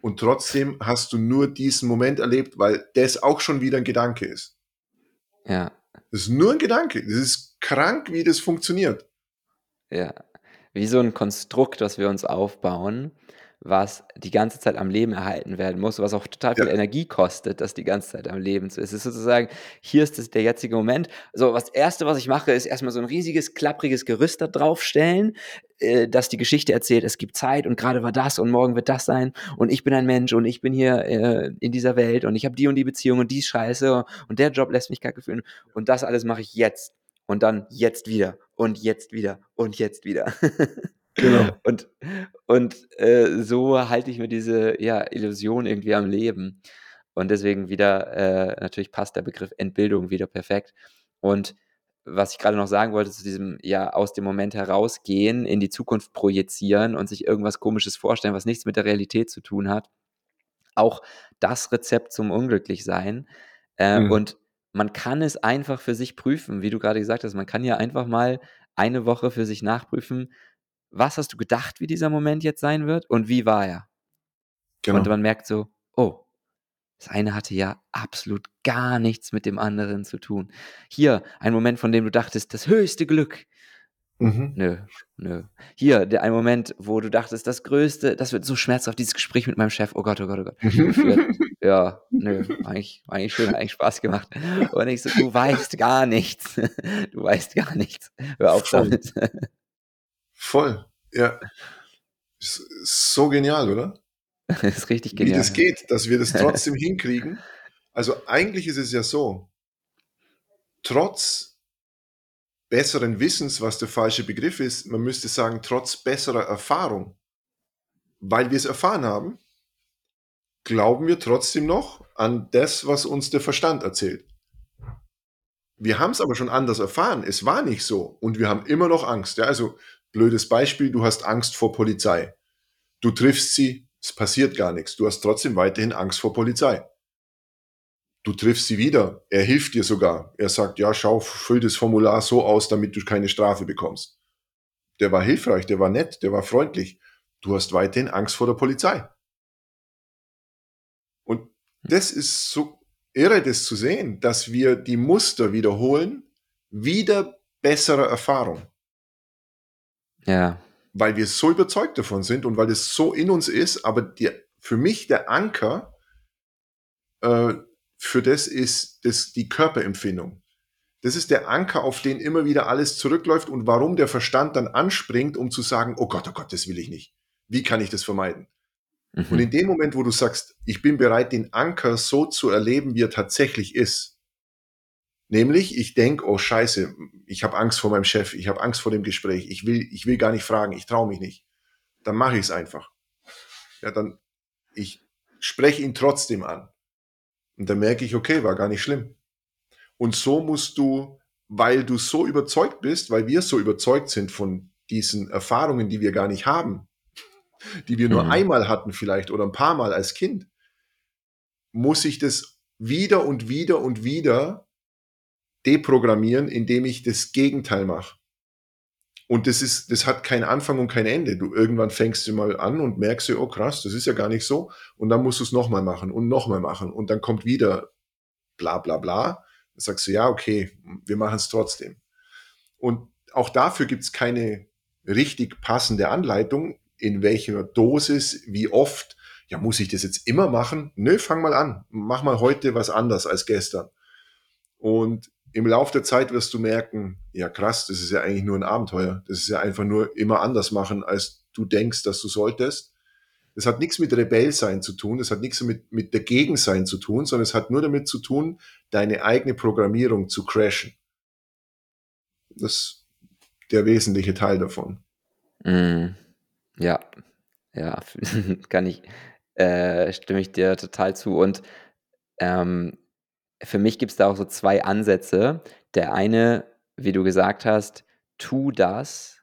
Und trotzdem hast du nur diesen Moment erlebt, weil das auch schon wieder ein Gedanke ist. ja, Das ist nur ein Gedanke. Das ist krank, wie das funktioniert. ja. Wie so ein Konstrukt, was wir uns aufbauen, was die ganze Zeit am Leben erhalten werden muss, was auch total viel Ja. Energie kostet, das die ganze Zeit am Leben zu ist. Es ist sozusagen, hier ist es der jetzige Moment. So, was Erste, was ich mache, ist erstmal so ein riesiges, klappriges Gerüst da draufstellen, äh, das die Geschichte erzählt, es gibt Zeit und gerade war das und morgen wird das sein und ich bin ein Mensch und ich bin hier äh, in dieser Welt und ich habe die und die Beziehung und die scheiße und der Job lässt mich kacke fühlen und das alles mache ich jetzt und dann jetzt wieder und jetzt wieder und jetzt wieder. [laughs] Genau. [laughs] Und, und äh, so halte ich mir diese ja, Illusion irgendwie am Leben. Und deswegen wieder, äh, natürlich passt der Begriff Entbildung wieder perfekt. Und was ich gerade noch sagen wollte, zu diesem, ja, aus dem Moment herausgehen, in die Zukunft projizieren und sich irgendwas Komisches vorstellen, was nichts mit der Realität zu tun hat. Auch das Rezept zum Unglücklichsein. Äh, Mhm. Und man kann es einfach für sich prüfen, wie du gerade gesagt hast. Man kann ja einfach mal eine Woche für sich nachprüfen, was hast du gedacht, wie dieser Moment jetzt sein wird und wie war er? Genau. Und man merkt so, oh, das eine hatte ja absolut gar nichts mit dem anderen zu tun. Hier, ein Moment, von dem du dachtest, das höchste Glück. Mhm. Nö, nö. Hier, der ein Moment, wo du dachtest, das größte, das wird so schmerzhaft, dieses Gespräch mit meinem Chef, oh Gott, oh Gott, oh Gott. [laughs] Geführt. Ja, nö, eigentlich, eigentlich schön, eigentlich Spaß gemacht. Und ich so, du weißt gar nichts. [laughs] Du weißt gar nichts. Hör auf damit. Voll. Ja. Ist ist so genial, oder? Das [laughs] ist richtig Wie genial. das geht, dass wir das [laughs] trotzdem hinkriegen. Also eigentlich ist es ja so, trotz besseren Wissens, was der falsche Begriff ist, man müsste sagen, trotz besserer Erfahrung, weil wir es erfahren haben, glauben wir trotzdem noch an das, was uns der Verstand erzählt. Wir haben es aber schon anders erfahren. Es war nicht so. Und wir haben immer noch Angst. Ja, also, blödes Beispiel, du hast Angst vor Polizei. Du triffst sie, es passiert gar nichts. Du hast trotzdem weiterhin Angst vor Polizei. Du triffst sie wieder. Er hilft dir sogar. Er sagt, ja, schau, füll das Formular so aus, damit du keine Strafe bekommst. Der war hilfreich, der war nett, der war freundlich. Du hast weiterhin Angst vor der Polizei. Und das ist so irre, das zu sehen, dass wir die Muster wiederholen, wieder bessere Erfahrung. Ja, Weil wir so überzeugt davon sind und weil es so in uns ist, aber die, für mich der Anker äh, für das ist das die Körperempfindung. Das ist der Anker, auf den immer wieder alles zurückläuft und warum der Verstand dann anspringt, um zu sagen, oh Gott, oh Gott, das will ich nicht. Wie kann ich das vermeiden? Und mhm. in dem Moment, wo du sagst, ich bin bereit, den Anker so zu erleben, wie er tatsächlich ist, nämlich ich denke, oh Scheiße, ich habe Angst vor meinem Chef, ich habe Angst vor dem Gespräch, ich will, ich will gar nicht fragen, ich traue mich nicht, dann mache ich es einfach. Ja, dann ich spreche ihn trotzdem an und dann merke ich, okay, war gar nicht schlimm. Und so musst du weil du so überzeugt bist, weil wir so überzeugt sind von diesen Erfahrungen, die wir gar nicht haben, die wir nur Mhm. einmal hatten vielleicht oder ein paar Mal als Kind, muss ich das wieder und wieder und wieder deprogrammieren, indem ich das Gegenteil mache. Und das ist, das hat keinen Anfang und kein Ende. Du irgendwann fängst du mal an und merkst du, oh krass, das ist ja gar nicht so. Und dann musst du es nochmal machen und nochmal machen. Und dann kommt wieder bla bla bla. Dann sagst du, ja, okay, wir machen es trotzdem. Und auch dafür gibt es keine richtig passende Anleitung, in welcher Dosis, wie oft. Ja, muss ich das jetzt immer machen? Nö, fang mal an. Mach mal heute was anders als gestern. Und im Laufe der Zeit wirst du merken, ja krass, das ist ja eigentlich nur ein Abenteuer. Das ist ja einfach nur immer anders machen, als du denkst, dass du solltest. Das hat nichts mit Rebellsein zu tun, das hat nichts mit, mit Dagegensein zu tun, sondern es hat nur damit zu tun, deine eigene Programmierung zu crashen. Das ist der wesentliche Teil davon. Mm, ja, ja, [laughs] kann ich, äh, stimme ich dir total zu. Und ähm, für mich gibt es da auch so zwei Ansätze. Der eine, wie du gesagt hast, tu das,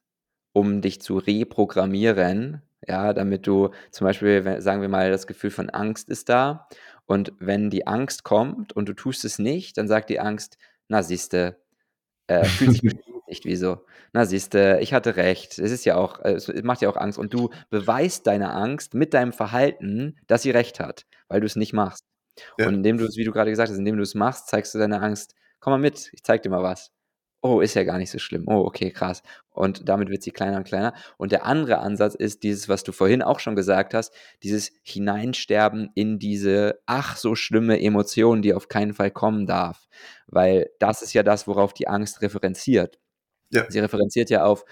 um dich zu reprogrammieren, ja, damit du zum Beispiel, sagen wir mal, das Gefühl von Angst ist da. Und wenn die Angst kommt und du tust es nicht, dann sagt die Angst, na siehste, äh, fühlt sich bestätigt, [laughs] wieso? Na siehste, ich hatte recht. Es ist ja auch, es macht ja auch Angst. Und du beweist deiner Angst mit deinem Verhalten, dass sie recht hat, weil du es nicht machst. Ja. Und indem du es, wie du gerade gesagt hast, indem du es machst, zeigst du deiner Angst, komm mal mit, ich zeig dir mal was. Oh, ist ja gar nicht so schlimm. Oh, okay, krass. Und damit wird sie kleiner und kleiner. Und der andere Ansatz ist dieses, was du vorhin auch schon gesagt hast, dieses Hineinsterben in diese ach so schlimme Emotion, die auf keinen Fall kommen darf. Weil das ist ja das, worauf die Angst referenziert. Ja. Sie referenziert ja auf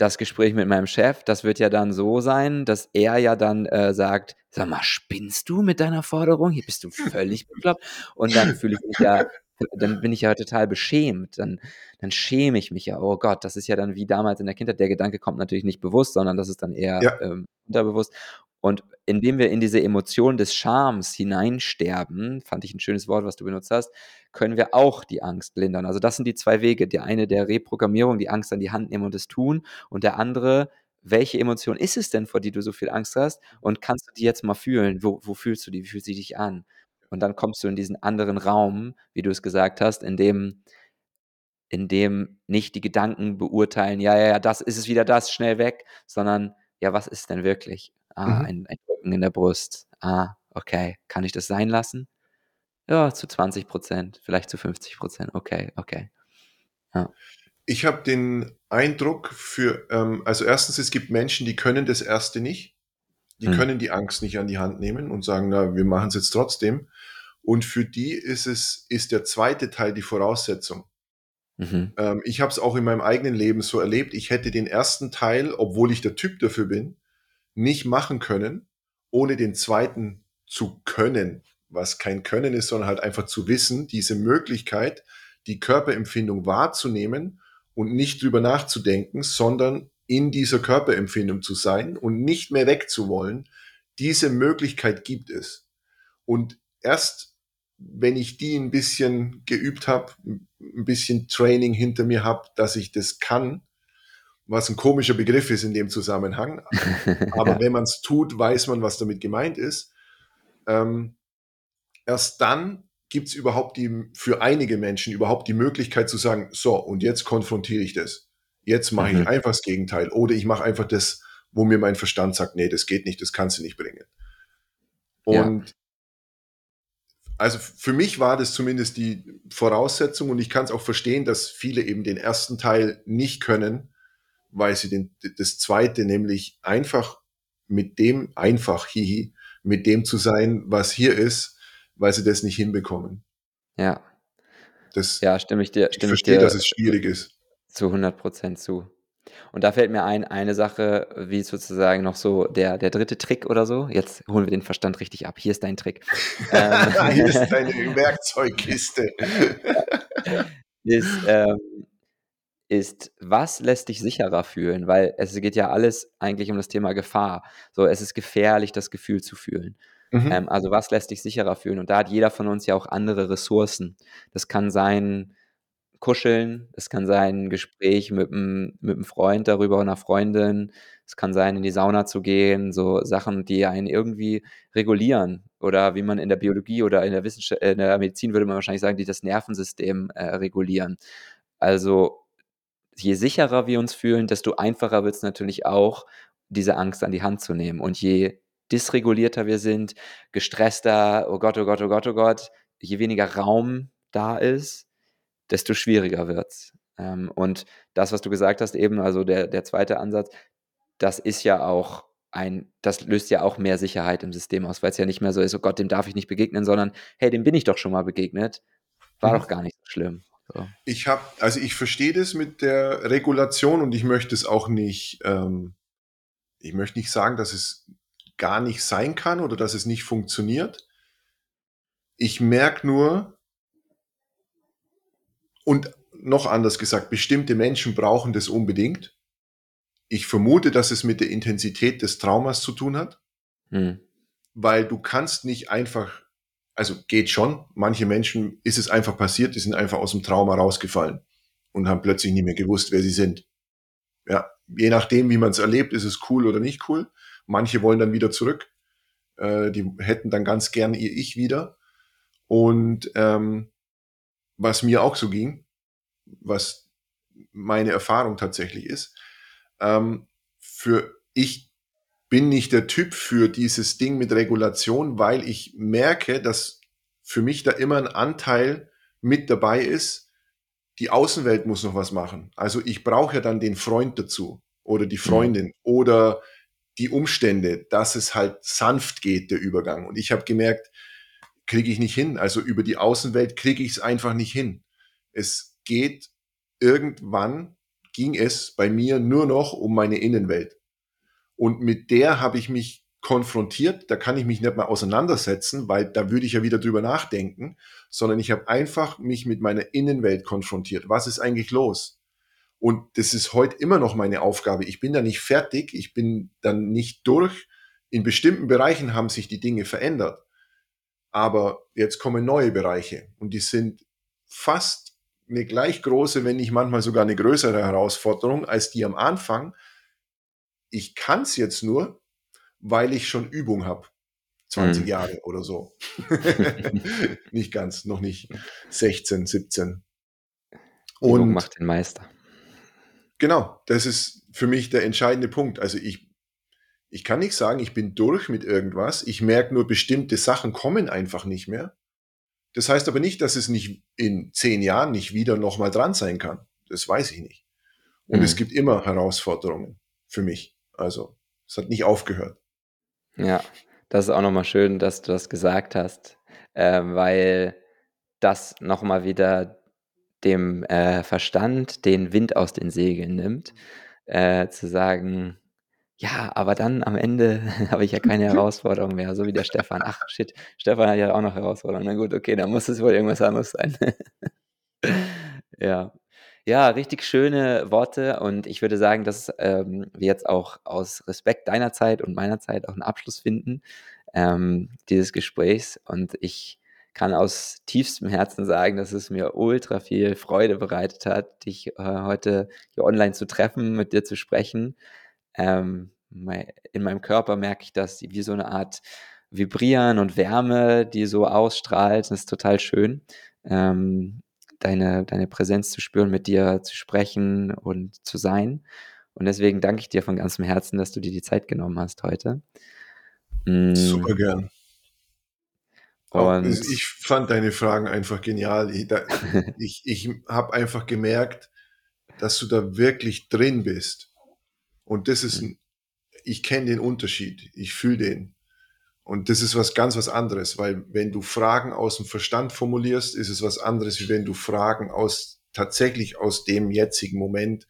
das Gespräch mit meinem Chef. Das wird ja dann so sein, dass er ja dann äh, sagt, sag mal, spinnst du mit deiner Forderung? Hier bist du völlig bekloppt. Und dann fühle ich mich ja, dann bin ich ja total beschämt. Dann, dann schäme ich mich ja. Oh Gott, das ist ja dann wie damals in der Kindheit. Der Gedanke kommt natürlich nicht bewusst, sondern das ist dann eher Ja. ähm, unterbewusst. Und indem wir in diese Emotion des Schams hineinsterben, fand ich ein schönes Wort, was du benutzt hast, können wir auch die Angst lindern. Also das sind die zwei Wege. Der eine der Reprogrammierung, die Angst an die Hand nehmen und es tun. Und der andere, welche Emotion ist es denn, vor die du so viel Angst hast? Und kannst du die jetzt mal fühlen? Wo, wo fühlst du die? Wie fühlt sie dich an? Und dann kommst du in diesen anderen Raum, wie du es gesagt hast, in dem, in dem nicht die Gedanken beurteilen, ja, ja, ja, das ist es wieder das, schnell weg, sondern ja, was ist denn wirklich? Ah, Mhm. ein, ein Drücken in der Brust. Ah, okay, kann ich das sein lassen? Ja, zu 20 Prozent, vielleicht zu 50 Prozent. Okay, okay. Ich habe den Eindruck für, ähm, also erstens, es gibt Menschen, die können das erste nicht. Die Hm. können die Angst nicht an die Hand nehmen und sagen, na, wir machen es jetzt trotzdem. Und für die ist es, ist der zweite Teil die Voraussetzung. Mhm. Ähm, ich habe es auch in meinem eigenen Leben so erlebt. Ich hätte den ersten Teil, obwohl ich der Typ dafür bin, nicht machen können, ohne den zweiten zu können. Was kein Können ist, sondern halt einfach zu wissen, diese Möglichkeit, die Körperempfindung wahrzunehmen und nicht drüber nachzudenken, sondern in dieser Körperempfindung zu sein und nicht mehr wegzuwollen. Diese Möglichkeit gibt es. Und erst wenn ich die ein bisschen geübt habe, ein bisschen Training hinter mir habe, dass ich das kann, was ein komischer Begriff ist in dem Zusammenhang, [laughs] aber ja. wenn man es tut, weiß man, was damit gemeint ist. Ähm, erst dann gibt es überhaupt die, für einige Menschen überhaupt die Möglichkeit zu sagen, so, und jetzt konfrontiere ich das. Jetzt mache Mhm. ich einfach das Gegenteil. Oder ich mache einfach das, wo mir mein Verstand sagt, nee, das geht nicht, das kannst du nicht bringen. Ja. Und also für mich war das zumindest die Voraussetzung und ich kann es auch verstehen, dass viele eben den ersten Teil nicht können, weil sie den, das zweite, nämlich einfach mit dem, einfach, hihi, mit dem zu sein, was hier ist, weil sie das nicht hinbekommen. Ja. Das, Ja, stimme ich dir, ich stimme ich verstehe, dir dass es schwierig ist. zu 100 Prozent zu. Und da fällt mir ein, eine Sache, wie sozusagen noch so der, der dritte Trick oder so. Jetzt holen wir den Verstand richtig ab. Hier ist dein Trick. [laughs] Ähm, Hier ist deine Werkzeugkiste. [laughs] ist, ähm, ist, was lässt dich sicherer fühlen? Weil es geht ja alles eigentlich um das Thema Gefahr. So, es ist gefährlich, das Gefühl zu fühlen. Mhm. Ähm, also was lässt dich sicherer fühlen? Und da hat jeder von uns ja auch andere Ressourcen. Das kann sein Kuscheln, es kann sein 'n Gespräch mit 'm mit 'm Freund darüber oder 'ner Freundin. Es kann sein, in die Sauna zu gehen, so Sachen, die einen irgendwie regulieren oder wie man in der Biologie oder in der Wissenscha äh, in der Medizin würde man wahrscheinlich sagen, die das Nervensystem, äh, regulieren. Also, je sicherer wir uns fühlen, desto einfacher wird's natürlich auch, diese Angst an die Hand zu nehmen. Und je dysregulierter wir sind, gestresster, „Oh Gott, oh Gott, oh Gott, oh Gott“, je weniger Raum da ist, desto schwieriger wird's. Ähm, und das, was du gesagt hast eben, also der der 2. Ansatz, das ist ja auch ein das löst ja auch mehr Sicherheit im System aus, weil's ja nicht mehr so ist: „Oh Gott, dem darf ich nicht begegnen“, sondern: „Hey, dem bin ich doch schon mal begegnet. War Mhm. doch gar nicht so schlimm“, so. Ich habe also, ich verstehe das mit der Regulation und ich möchte es auch nicht ähm, ich möchte nicht sagen, dass es gar nicht sein kann oder dass es nicht funktioniert. Ich merke nur und noch anders gesagt, bestimmte Menschen brauchen das unbedingt. Ich vermute, dass es mit der Intensität des Traumas zu tun hat. Mhm. Weil du kannst nicht einfach also, geht schon. Manche Menschen ist es einfach passiert, die sind einfach aus'm Trauma rausgefallen und haben plötzlich nicht mehr gewusst, wer sie sind. Ja, je nachdem, wie man's erlebt, ist es cool oder nicht cool. Manche wollen dann wieder zurück. Äh, die hätten dann ganz gern ihr Ich wieder. Und, ähm, was mir auch so ging, was meine Erfahrung tatsächlich ist, ähm, für ich bin nicht der Typ für dieses Ding mit Regulation, weil ich merke, dass für mich da immer 'n Anteil mit dabei ist, die Außenwelt muss noch was machen. Also, ich brauche ja dann den Freund dazu oder die Mhm. Freundin oder die Umstände, dass es halt sanft geht, der Übergang. Und ich habe gemerkt, kriege ich nicht hin. Also, über die Außenwelt kriege ich's einfach nicht hin. Es geht irgendwann ging es bei mir nur noch um meine Innenwelt. Und mit der habe ich mich konfrontiert. Da kann ich mich nicht mehr auseinandersetzen, weil da würde ich ja wieder drüber nachdenken, sondern ich habe einfach mich mit meiner Innenwelt konfrontiert. Was ist eigentlich los? Und das ist heut immer noch meine Aufgabe. Ich bin da nicht fertig, ich bin dann nicht durch. In bestimmten Bereichen haben sich die Dinge verändert. Aber jetzt kommen neue Bereiche und die sind fast 'ne gleich große, wenn nicht manchmal sogar 'ne größere Herausforderung als die am Anfang. Ich kann's jetzt nur, weil ich schon Übung habe. 20 Mhm. Jahre oder so. [laughs] Nicht ganz, noch nicht 16, 17. Übung Und macht den Meister. Genau, das ist für mich der entscheidende Punkt. Also, ich ich kann nicht sagen, ich bin durch mit irgendwas. Ich merke nur, bestimmte Sachen kommen einfach nicht mehr. Das heißt aber nicht, dass es nicht in 10 Jahren nicht wieder noch mal dran sein kann. Das weiß ich nicht. Und es Mhm. gibt immer Herausforderungen für mich. Also, es hat nicht aufgehört. Ja, das ist auch noch mal schön, dass du das gesagt hast, ähm, weil das noch mal wieder dem, äh, Verstand den Wind aus den Segeln nimmt, äh, zu sagen: „Ja, aber dann am Ende [laughs] habe ich ja keine [laughs] Herausforderung mehr“, so wie der Stefan. Ach shit, Stefan hat ja auch noch Herausforderungen. Na gut, okay, dann muss es wohl irgendwas anderes sein. [laughs] Ja. Ja, richtig schöne Worte und ich würde sagen, dass, ähm, wir jetzt auch aus Respekt deiner Zeit und meiner Zeit auch 'n Abschluss finden, ähm, dieses Gesprächs. Und ich kann aus tiefstem Herzen sagen, dass es mir ultra viel Freude bereitet hat, dich, äh, heute hier online zu treffen, mit dir zu sprechen. Ähm, in meinem Körper merke ich das wie so 'ne Art Vibrieren und Wärme, die so ausstrahlt. Das ist total schön, ähm, deine deine Präsenz zu spüren, mit dir zu sprechen und zu sein. Und deswegen danke ich dir von ganzem Herzen, dass du dir die Zeit genommen hast heute. Super Hm. gern. Und ich fand deine Fragen einfach genial. I da [laughs] ich ich habe einfach gemerkt, dass du da wirklich drin bist. Und das ist Mhm. 'n ich kenne den Unterschied. Ich fühle den. Und das ist was ganz was anderes, weil wenn du Fragen aus'm Verstand formulierst, ist es was anderes, wie wenn du Fragen aus tatsächlich aus dem jetzigen Moment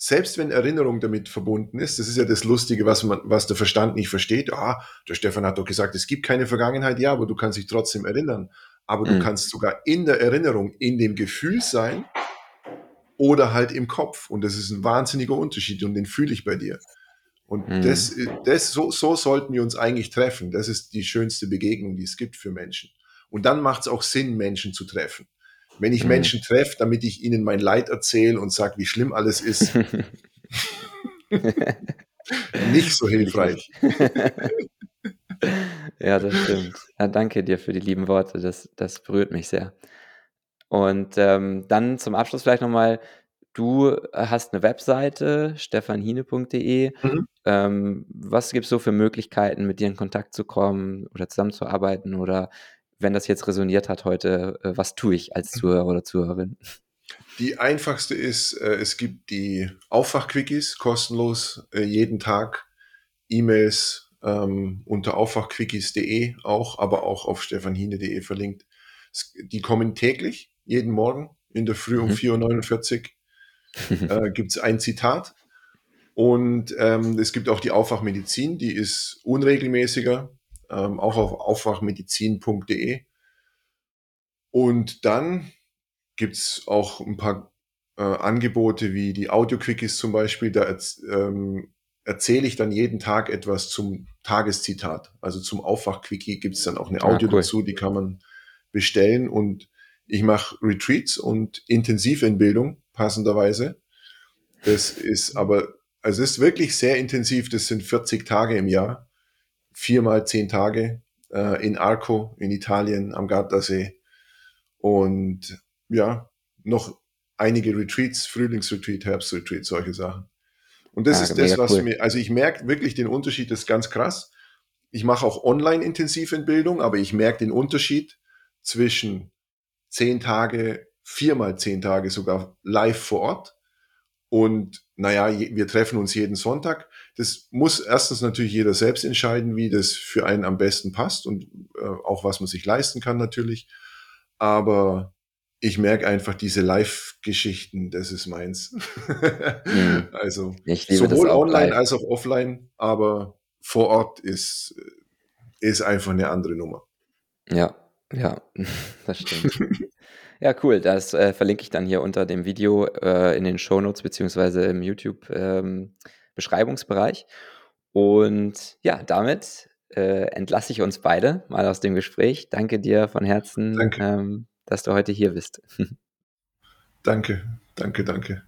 selbst wenn Erinnerung damit verbunden ist, das ist ja das Lustige, was man was der Verstand nicht versteht. „Ah, der Stefan hat doch gesagt, es gibt keine Vergangenheit.“ Ja, aber du kannst dich trotzdem erinnern. Aber du Mhm. kannst sogar in der Erinnerung in dem Gefühl sein oder halt im Kopf. Und das ist 'n wahnsinniger Unterschied und den fühle ich bei dir. Und das Mhm. i das so so sollten wir uns eigentlich treffen. Das ist die schönste Begegnung, die es gibt für Menschen. Und dann macht's auch Sinn, Menschen zu treffen. Wenn ich Mhm. Menschen treffe, damit ich ihnen mein Leid erzähle und sage, wie schlimm alles ist, [laughs] nicht so hilfreich. [laughs] Ja, das stimmt. Ja, danke dir für die lieben Worte. Das das berührt mich sehr. Und, ähm, dann zum Abschluss vielleicht noch mal, du hast 'ne Webseite, stefanhine.de. Mhm. Ähm, was gibt's so für Möglichkeiten, mit dir in Kontakt zu kommen oder zusammenzuarbeiten? Oder wenn das jetzt resoniert hat heute, äh, was tue ich als Mhm. Zuhörer oder Zuhörerin? Die einfachste ist, äh, es gibt die Aufwach-Quickies kostenlos, äh, jeden Tag E-Mails, ähm, unter aufwachquickies.de auch, aber auch auf stefanhine.de verlinkt. Es die kommen täglich, jeden Morgen in der Früh um Mhm. 4:49 Uhr, äh, [laughs] gibt's ein Zitat. Und, ähm, es gibt auch die Aufwachmedizin, die ist unregelmäßiger, ähm, auch auf aufwachmedizin.de. Und dann gibt's auch 'n paar, äh, Angebote wie die Audio-Quickies zum Beispiel. Da erz ähm, erzähle ich dann jeden Tag etwas zum Tageszitat. Also, zum Aufwach-Quickie gibt's dann auch 'ne Ah, Audio cool. dazu, die kann man bestellen. Und ich mache Retreats und Intensiventbildung passenderweise. Das ist aber also, es ist wirklich sehr intensiv. Das sind 40 Tage im Jahr, 4 mal 10 Tage, äh, in Arco in Italien am Gardasee. Und ja, noch einige Retreats, Frühlingsretreat, Herbstretreat, solche Sachen. Und das Ah, ist das, was cool. mir also, ich merke wirklich den Unterschied, das ist ganz krass. Ich mache auch Online-Intensiventbildung, aber ich merke den Unterschied zwischen 10 Tage, 4 mal 10 Tage sogar live vor Ort. Und na ja, je wir treffen uns jeden Sonntag. Das muss erstens natürlich jeder selbst entscheiden, wie das für einen am besten passt und, äh, auch was man sich leisten kann natürlich. Aber ich merke einfach diese Live-Geschichten, das ist meins. Mhm. [laughs] Also, sowohl online live. als auch offline, aber vor Ort ist ist einfach 'ne andere Nummer. Ja, ja, [laughs] das stimmt. Ja, cool. Das, äh, verlinke ich dann hier unter dem Video, äh, in den Shownotes beziehungsweise im YouTube, ähm, Beschreibungsbereich. Und ja, damit, äh, entlasse ich uns beide mal aus dem Gespräch. Danke dir von Herzen, ähm, dass du heute hier bist. [laughs] Danke, danke, danke.